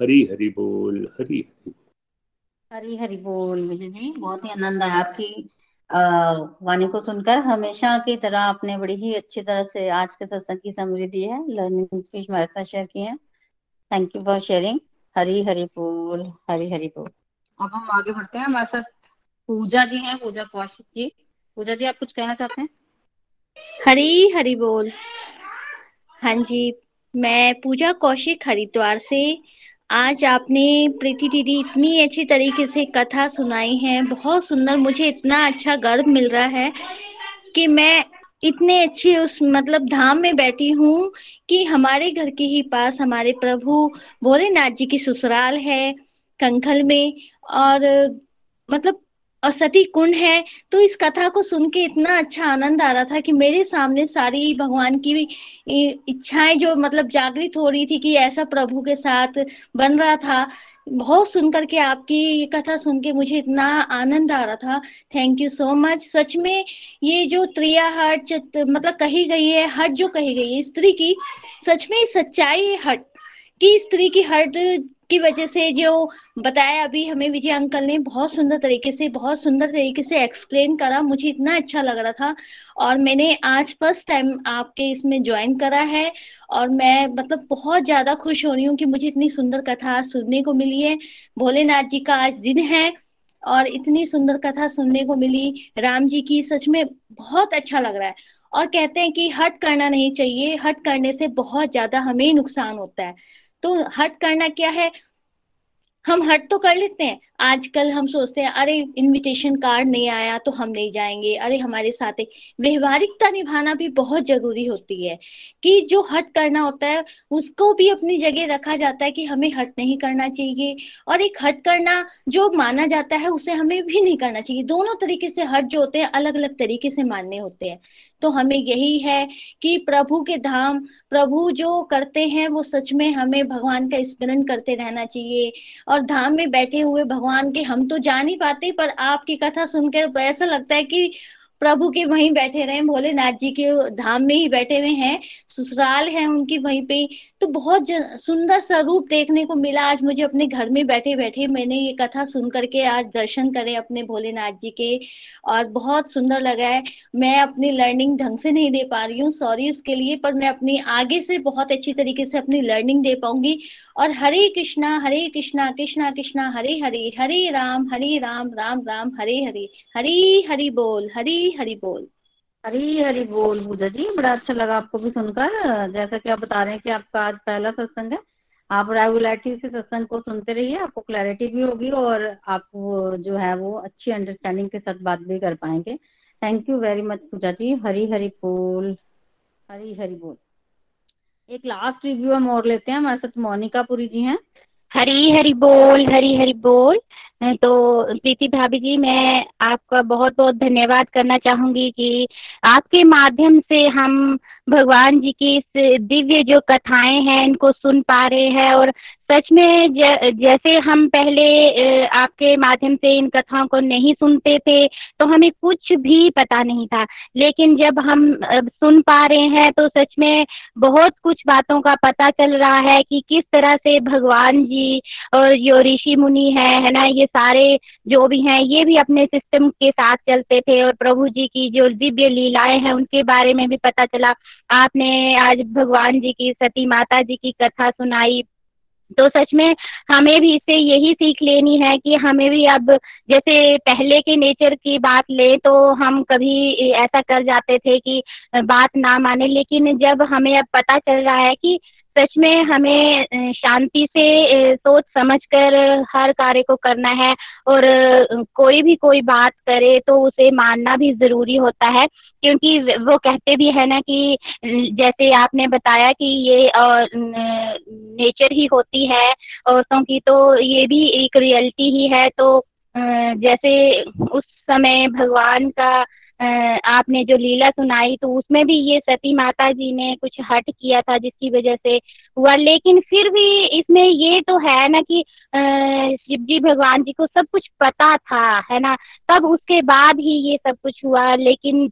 [SPEAKER 2] हरी हरी बोल हरी हरी
[SPEAKER 1] हरी हरी बोल विजय जी बहुत ही आनंद आया आपकी वाणी को सुनकर। हमेशा की तरह आपने बड़ी ही अच्छी तरह से आज के सत्संग की समझी दी है लर्निंग स्पीच हमारे साथ शेयर की है। Thank you for sharing Hari Hari बोल हरी हरी बोल। अब हम आगे बढ़ते हैं। हमारे साथ पूजा जी हैं पूजा कौशिक जी। पूजा जी आप कुछ कहना चाहते हैं?
[SPEAKER 3] हरी हरी बोल। हाँ जी, मैं पूजा कौशिक हरिद्वार से। आज आपने प्रीति दीदी इतनी अच्छी तरीके से कथा सुनाई है, बहुत सुंदर, मुझे इतना अच्छा गर्व मिल रहा है कि मैं इतने अच्छे उस मतलब धाम में बैठी हूँ कि हमारे घर के ही पास हमारे प्रभु भोलेनाथ जी की ससुराल है कंखल में और मतलब और सती कुंड है तो इस कथा को सुन के इतना अच्छा आनंद आ रहा था कि मेरे सामने सारी भगवान की इच्छाएँ जो मतलब जागृत हो रही थी कि ऐसा प्रभु के साथ बन रहा था, बहुत सुनकर के आपकी ये कथा सुन के मुझे इतना आनंद आ रहा था। थैंक यू सो मच सच में ये जो त्रिया हट मतलब कही गई है, हट जो कही गई है, स्त्री की, सच में सच्चाई हट। कि स्त्री की हट की वजह से जो बताया अभी हमें विजय अंकल ने बहुत सुंदर तरीके से, बहुत सुंदर तरीके से एक्सप्लेन करा। मुझे इतना अच्छा लग रहा था और मैंने आज फ़र्स्ट टाइम आपके इसमें ज्वाइन करा है और मैं मतलब बहुत ज़्यादा खुश हो रही हूँ कि मुझे इतनी सुंदर कथा सुनने को मिली है। भोलेनाथ जी का आज दिन है और इतनी सुंदर कथा सुनने को मिली। राम जी की सच में बहुत अच्छा लग रहा है और कहते हैं कि हट करना नहीं चाहिए, हट करने से बहुत ज़्यादा हमें नुकसान होता है। तो हट करना क्या है? हम हट तो कर लेते हैं। आजकल हम सोचते हैं, अरे इनविटेशन कार्ड नहीं आया तो हम नहीं जाएँगे। अरे, हमारे साथ व्यवहारिकता निभाना भी बहुत ज़रूरी होती है कि जो हट करना होता है, उसको भी अपनी जगह रखा जाता है कि हमें हट नहीं करना चाहिए। और एक हट करना जो माना जाता है, उसे हमें भी नहीं करना चाहिए। दोनों तरीके से हट जो होते हैं अलग अलग तरीके से मानने होते हैं। तो हमें यही है कि प्रभु के धाम, प्रभु जो करते हैं, वो सच में हमें भगवान का स्मरण करते रहना चाहिए। और धाम में बैठे हुए भगवान के, हम तो जान ही पाते, पर आपकी कथा सुनकर ऐसा लगता है कि प्रभु के वहीं बैठे रहे भोलेनाथ जी के धाम में ही बैठे हुए हैं। ससुराल है उनकी वहीं पे। तो बहुत सुंदर सा रूप देखने को मिला आज मुझे अपने घर में बैठे बैठे मैंने ये कथा सुन करके आज दर्शन करे अपने भोलेनाथ जी के और बहुत सुंदर लगा है। मैं अपनी लर्निंग ढंग से नहीं दे पा रही हूँ सॉरी उसके लिए, पर मैं अपनी आगे से बहुत अच्छी तरीके से अपनी लर्निंग दे पाऊँगी। और हरे कृष्णा हरे कृष्णा कृष्णा कृष्णा, हरे हरे हरे राम हरे राम राम राम, हरे हरे, हरी हरि बोल, हरी हरि बोल।
[SPEAKER 1] हरी हरी बोल पूजा जी, बड़ा अच्छा लगा आपको भी सुनकर। जैसा कि आप बता रहे हैं कि आपका आज पहला सत्संग है। आप रेगुलरिटी से सत्संग को सुनते रहिए, आपको क्लैरिटी भी होगी और आप जो है वो अच्छी अंडरस्टैंडिंग के साथ बात भी कर पाएँगे। Thank you very much Pooja ji. Hari Hari बोल। हरी हरी बोल। एक लास्ट रिव्यू हम और लेते हैं। हमारे साथ मोनिका पुरी जी हैं।
[SPEAKER 4] हरी हरी बोल, हरी हरी बोल। तो प्रीति भाभी जी, मैं आपका बहुत बहुत धन्यवाद करना चाहूँगी कि आपके माध्यम से हम भगवान जी की इस दिव्य जो कथाएँ हैं, इनको सुन पा रहे हैं और सच में जैसे हम पहले आपके माध्यम से इन कथाओं को नहीं सुनते थे तो हमें कुछ भी पता नहीं था। लेकिन जब हम सुन पा रहे हैं तो सच में बहुत कुछ बातों का पता चल रहा है कि किस तरह से भगवान जी और जो ऋषि मुनि है है ना? ये सारे जो भी हैं, ये भी अपने सिस्टम के साथ चलते थे और प्रभु जी की जो दिव्य लीलाएँ हैं, उनके बारे में भी पता चला। आपने आज भगवान जी की, सती माता जी की कथा सुनाई तो सच में हमें भी इससे यही सीख लेनी है कि हमें भी अब जैसे पहले के नेचर की बात ले तो हम कभी ऐसा कर जाते थे कि बात ना माने, लेकिन जब हमें अब पता चल रहा है कि सच में हमें शांति से सोच समझकर हर कार्य को करना है और कोई भी कोई बात करे तो उसे मानना भी ज़रूरी होता है। क्योंकि वो कहते भी है ना कि जैसे आपने बताया कि ये नेचर ही होती है औरतों की तो ये भी एक रियलिटी ही है। तो जैसे उस समय भगवान का आपने जो लीला सुनाई तो उसमें भी ये सती माता जी ने कुछ हट किया था जिसकी वजह से हुआ। लेकिन फिर भी इसमें ये तो है ना कि शिव जी भगवान जी को सब कुछ पता था, है ना? तब उसके बाद ही ये सब कुछ हुआ। लेकिन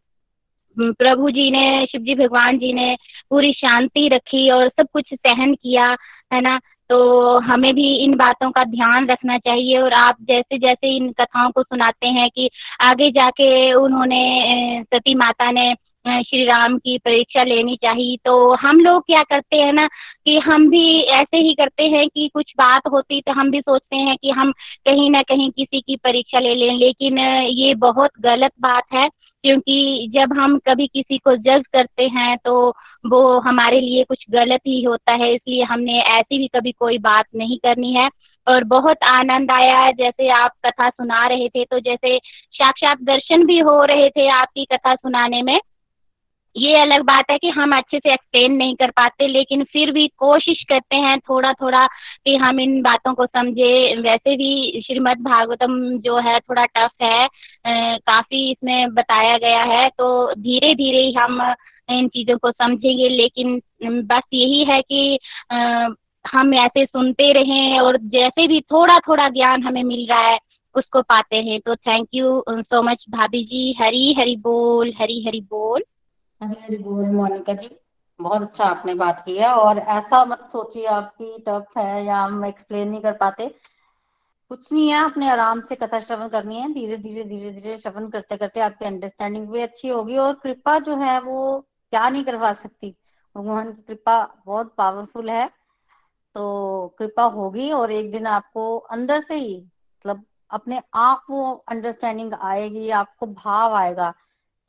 [SPEAKER 4] प्रभु जी ने, शिव जी भगवान जी ने पूरी शांति रखी और सब कुछ सहन किया, है ना? तो हमें भी इन बातों का ध्यान रखना चाहिए और आप जैसे जैसे इन कथाओं को सुनाते हैं कि आगे जाके उन्होंने सती माता ने श्री राम की परीक्षा लेनी चाहिए। तो हम लोग क्या करते हैं ना कि हम भी ऐसे ही करते हैं कि कुछ बात होती तो हम भी सोचते हैं कि हम कहीं ना कहीं किसी की परीक्षा ले लें। लेकिन ये बहुत गलत बात है क्योंकि जब हम कभी किसी को जज करते हैं तो वो हमारे लिए कुछ गलत ही होता है, इसलिए हमने ऐसी भी कभी कोई बात नहीं करनी है। और बहुत आनंद आया, जैसे आप कथा सुना रहे थे तो जैसे साक्षात दर्शन भी हो रहे थे आपकी कथा सुनाने में। ये अलग बात है कि हम अच्छे से एक्सप्लेन नहीं कर पाते लेकिन फिर भी कोशिश करते हैं थोड़ा थोड़ा कि हम इन बातों को समझे। वैसे भी श्रीमद् भागवतम जो है थोड़ा टफ है काफ़ी इसमें बताया गया है तो धीरे धीरे ही हम इन चीज़ों को समझेंगे। लेकिन बस यही है कि आ, हम ऐसे सुनते रहें और जैसे भी थोड़ा थोड़ा ज्ञान हमें मिल रहा है उसको पाते हैं। तो थैंक यू सो मच भाभी जी। हरी हरी बोल हरी हरी बोल।
[SPEAKER 1] हरी बोल मोनिका जी। बहुत अच्छा आपने बात किया और ऐसा मत सोचिए आपकी टफ है या हम एक्सप्लेन नहीं कर पाते। कुछ नहीं है अपने आराम से कथा श्रवण करनी है। धीरे धीरे धीरे धीरे श्रवण करते करते आपकी अंडरस्टैंडिंग भी अच्छी होगी और कृपा जो है वो क्या नहीं करवा सकती। भगवान की कृपा बहुत पावरफुल है। तो कृपा होगी और एक दिन आपको अंदर से ही मतलब अपने आप वो अंडरस्टैंडिंग आएगी, आपको भाव आएगा।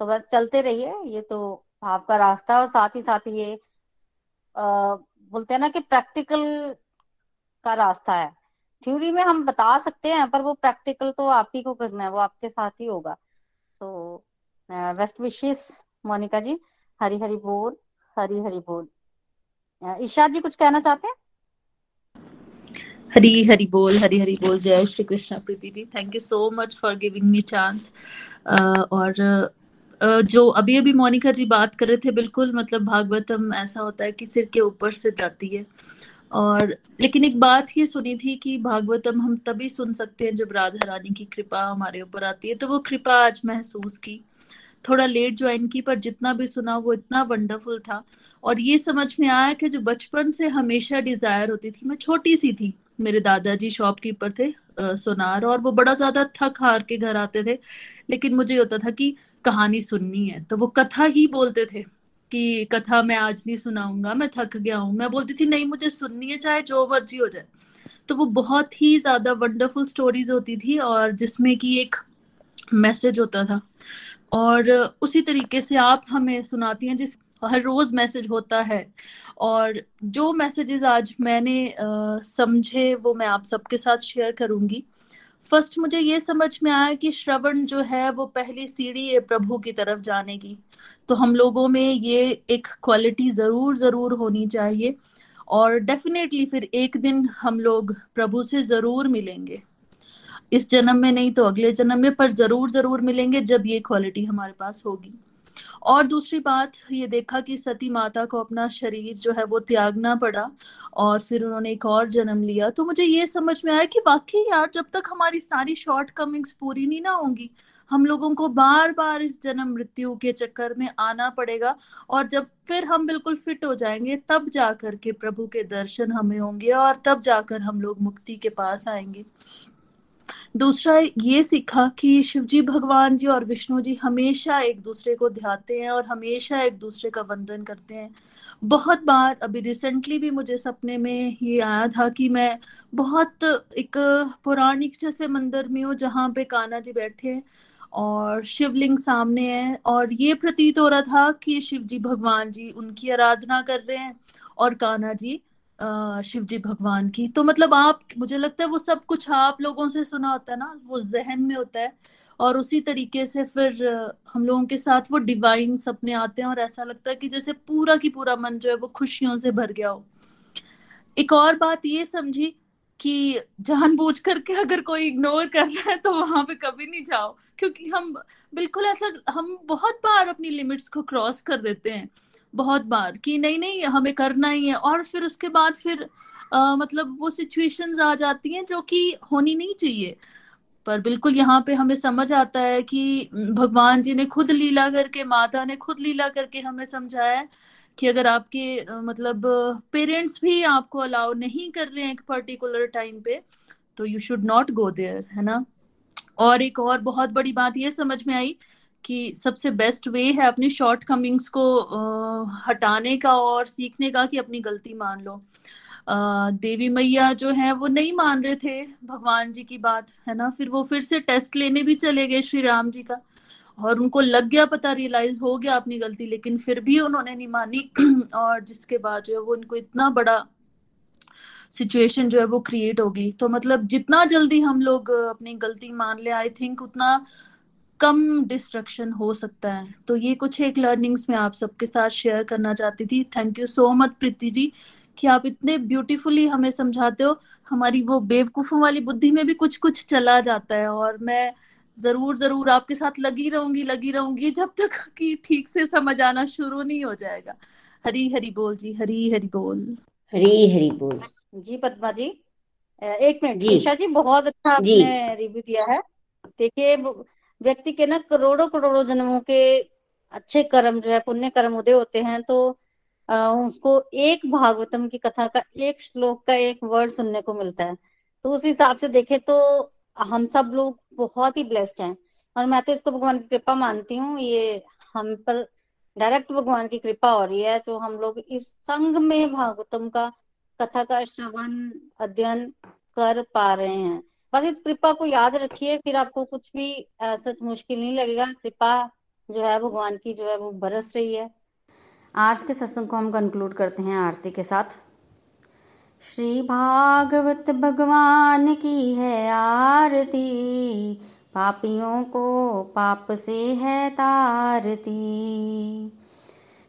[SPEAKER 1] तो बस चलते रहिए ये तो भाव का रास्ता और साथ ही साथ ये आ, बोलते हैं ना कि प्रैक्टिकल का रास्ता है। थ्योरी में हम बता सकते हैं पर वो प्रैक्टिकल तो आप ही को करना है वो आपके साथ ही होगा। तो बेस्ट विशेष मोनिका जी। हरी हरी बोल हरी हरी बोल ईशा जी कुछ कहना चाहते हैं?
[SPEAKER 5] हरी हरी बोल हरी हरी बोल। जय Shri Krishna Preeti ji. Thank you so much for giving me chance और जो अभी अभी मोनिका जी बात कर रहे थे, बिल्कुल मतलब भागवतम ऐसा होता है कि सिर के ऊपर से जाती है। और लेकिन एक बात ये सुनी थी कि भागवतम हम तभी सुन सकते हैं जब राधा रानी की कृपा हमारे ऊपर आती है। तो वो कृपा आज महसूस की। थोड़ा लेट ज्वाइन की, पर जितना भी सुना वो इतना वंडरफुल था। और ये समझ में आया कि जो बचपन से हमेशा डिज़ायर होती थी, मैं छोटी सी थी, मेरे दादाजी शॉपकीपर थे सोनार, और वो बड़ा ज़्यादा थक हार के घर आते थे। लेकिन मुझे होता था कि कहानी सुननी है। तो वो कथा ही बोलते थे कि कथा मैं आज नहीं सुनाऊँगा, मैं थक गया हूँ। मैं बोलती थी, नहीं, मुझे सुननी है, चाहे जो मर्ज़ी हो जाए। तो वो बहुत ही ज़्यादा वंडरफुल स्टोरीज होती थी और जिसमें कि एक मैसेज होता था। और उसी तरीके से आप हमें सुनाती हैं, जिस हर रोज मैसेज होता है। और जो मैसेजेस आज मैंने समझे, वो मैं आप सबके साथ शेयर करूँगी। फ़र्स्ट मुझे ये समझ में आया कि श्रवण जो है वो पहली सीढ़ी है प्रभु की तरफ़ जाने की तो हम लोगों में ये एक क्वालिटी ज़रूर ज़रूर होनी चाहिए और डेफिनेटली फिर एक दिन हम लोग प्रभु से ज़रूर मिलेंगे। इस जन्म में नहीं तो अगले जन्म में, पर ज़रूर ज़रूर मिलेंगे जब ये क्वालिटी हमारे पास होगी। और दूसरी बात, ये देखा कि सती माता को अपना शरीर जो है वो त्यागना पड़ा और फिर उन्होंने एक और जन्म लिया। तो मुझे ये समझ में आया कि वाकई यार, जब तक हमारी सारी शॉर्ट कमिंग्स पूरी नहीं ना होंगी, हम लोगों को बार बार इस जन्म मृत्यु के चक्कर में आना पड़ेगा और जब फिर हम बिल्कुल फिट हो जाएँगे, तब जाकर के प्रभु के दर्शन हमें होंगे और तब जाकर हम लोग मुक्ति के पास आएँगे। दूसरा ये सीखा कि शिव जी भगवान जी और विष्णु जी हमेशा एक दूसरे को ध्याते हैं और हमेशा एक दूसरे का वंदन करते हैं। बहुत बार, अभी रिसेंटली भी मुझे सपने में ये आया था कि मैं बहुत एक पौराणिक जैसे मंदिर में हूँ जहाँ पे कान्हा जी बैठे हैं और शिवलिंग सामने है और ये प्रतीत हो रहा था कि शिव जी भगवान जी उनकी आराधना कर रहे हैं और कान्हा जी शिव जी भगवान की। तो मतलब आप, मुझे लगता है वो सब कुछ आप लोगों से सुना होता है ना, वो जहन में होता है। और उसी तरीके से फिर हम लोगों के साथ वो डिवाइन सपने आते हैं और ऐसा लगता है कि जैसे पूरा की पूरा मन जो है वो खुशियों से भर गया हो। एक और बात ये समझी कि जानबूझ करके अगर कोई इग्नोर कर रहा है तो वहाँ पे कभी नहीं जाओ। क्योंकि हम बिल्कुल ऐसा, हम बहुत बार अपनी लिमिट्स को क्रॉस कर देते हैं। बहुत बार कि नहीं नहीं हमें करना ही है। और फिर उसके बाद फिर आ, मतलब वो सिचुएशंस आ जाती हैं जो कि होनी नहीं चाहिए। पर बिल्कुल यहाँ पे हमें समझ आता है कि भगवान जी ने खुद लीला करके माता ने खुद लीला करके हमें समझाया कि अगर आपके मतलब पेरेंट्स भी आपको अलाउ नहीं कर रहे हैं एक पर्टिकुलर टाइम पे तो you should not go there है ना? और एक और बहुत बड़ी बात ये समझ में आई कि सबसे बेस्ट वे है अपनी शॉर्ट कमिंग्स को हटाने का और सीखने का कि अपनी गलती मान लो। देवी मैया जो है वो नहीं मान रहे थे भगवान जी की बात, है ना? फिर वो फिर से टेस्ट लेने भी चले गए श्री राम जी का और उनको लग गया पता रियलाइज़ हो गया अपनी गलती, लेकिन फिर भी उन्होंने नहीं मानी। [clears throat] और जिसके बाद जो है वो उनको इतना बड़ा सिचुएशन जो है वो क्रिएट होगी तो मतलब जितना जल्दी हम लोग अपनी गलती मान ले आई थिंक उतना कम डिस्ट्रक्शन हो सकता है। तो ये कुछ एक लर्निंग्स में आप सबके साथ शेयर करना चाहती थी। Thank you so much Preeti ji कि आप इतने ब्यूटीफुली हमें समझाते हो। हमारी वो बेवकूफों वाली बुद्धि में भी कुछ कुछ चला जाता है और मैं ज़रूर ज़रूर आपके साथ लगी रहूँगी लगी रहूँगी जब तक [laughs] कि ठीक से समझ आना शुरू नहीं हो जाएगा। हरी हरी बोल जी हरी हरी बोल।
[SPEAKER 6] हरी हरी बोल।
[SPEAKER 1] जी पद्मा जी एक मिनट जी। जी बहुत अच्छा आपने रिव्यू दिया है। देखिए व्यक्ति के ना करोड़ों करोड़ों जन्मों के अच्छे कर्म जो है, पुण्य कर्म उदय होते हैं तो
[SPEAKER 7] उसको एक भागवतम की कथा का एक श्लोक का एक वर्ड सुनने को मिलता है। तो उस हिसाब से देखे तो हम सब लोग बहुत ही ब्लेस्ड हैं। और मैं तो इसको भगवान की कृपा मानती हूँ, ये हम पर डायरेक्ट भगवान की कृपा हो रही है, जो हम लोग इस संघ में भागवतम का कथा का श्रवण, अध्ययन कर पा रहे हैं। इस कृपा को याद रखिए, फिर आपको कुछ भी सच मुश्किल नहीं लगेगा। कृपा जो है, भगवान की जो है, वो बरस रही है। आज के सत्संग को हम कंक्लूड करते हैं आरती के साथ। श्री भागवत भगवान की है आरती, पापियों को पाप से है तारती।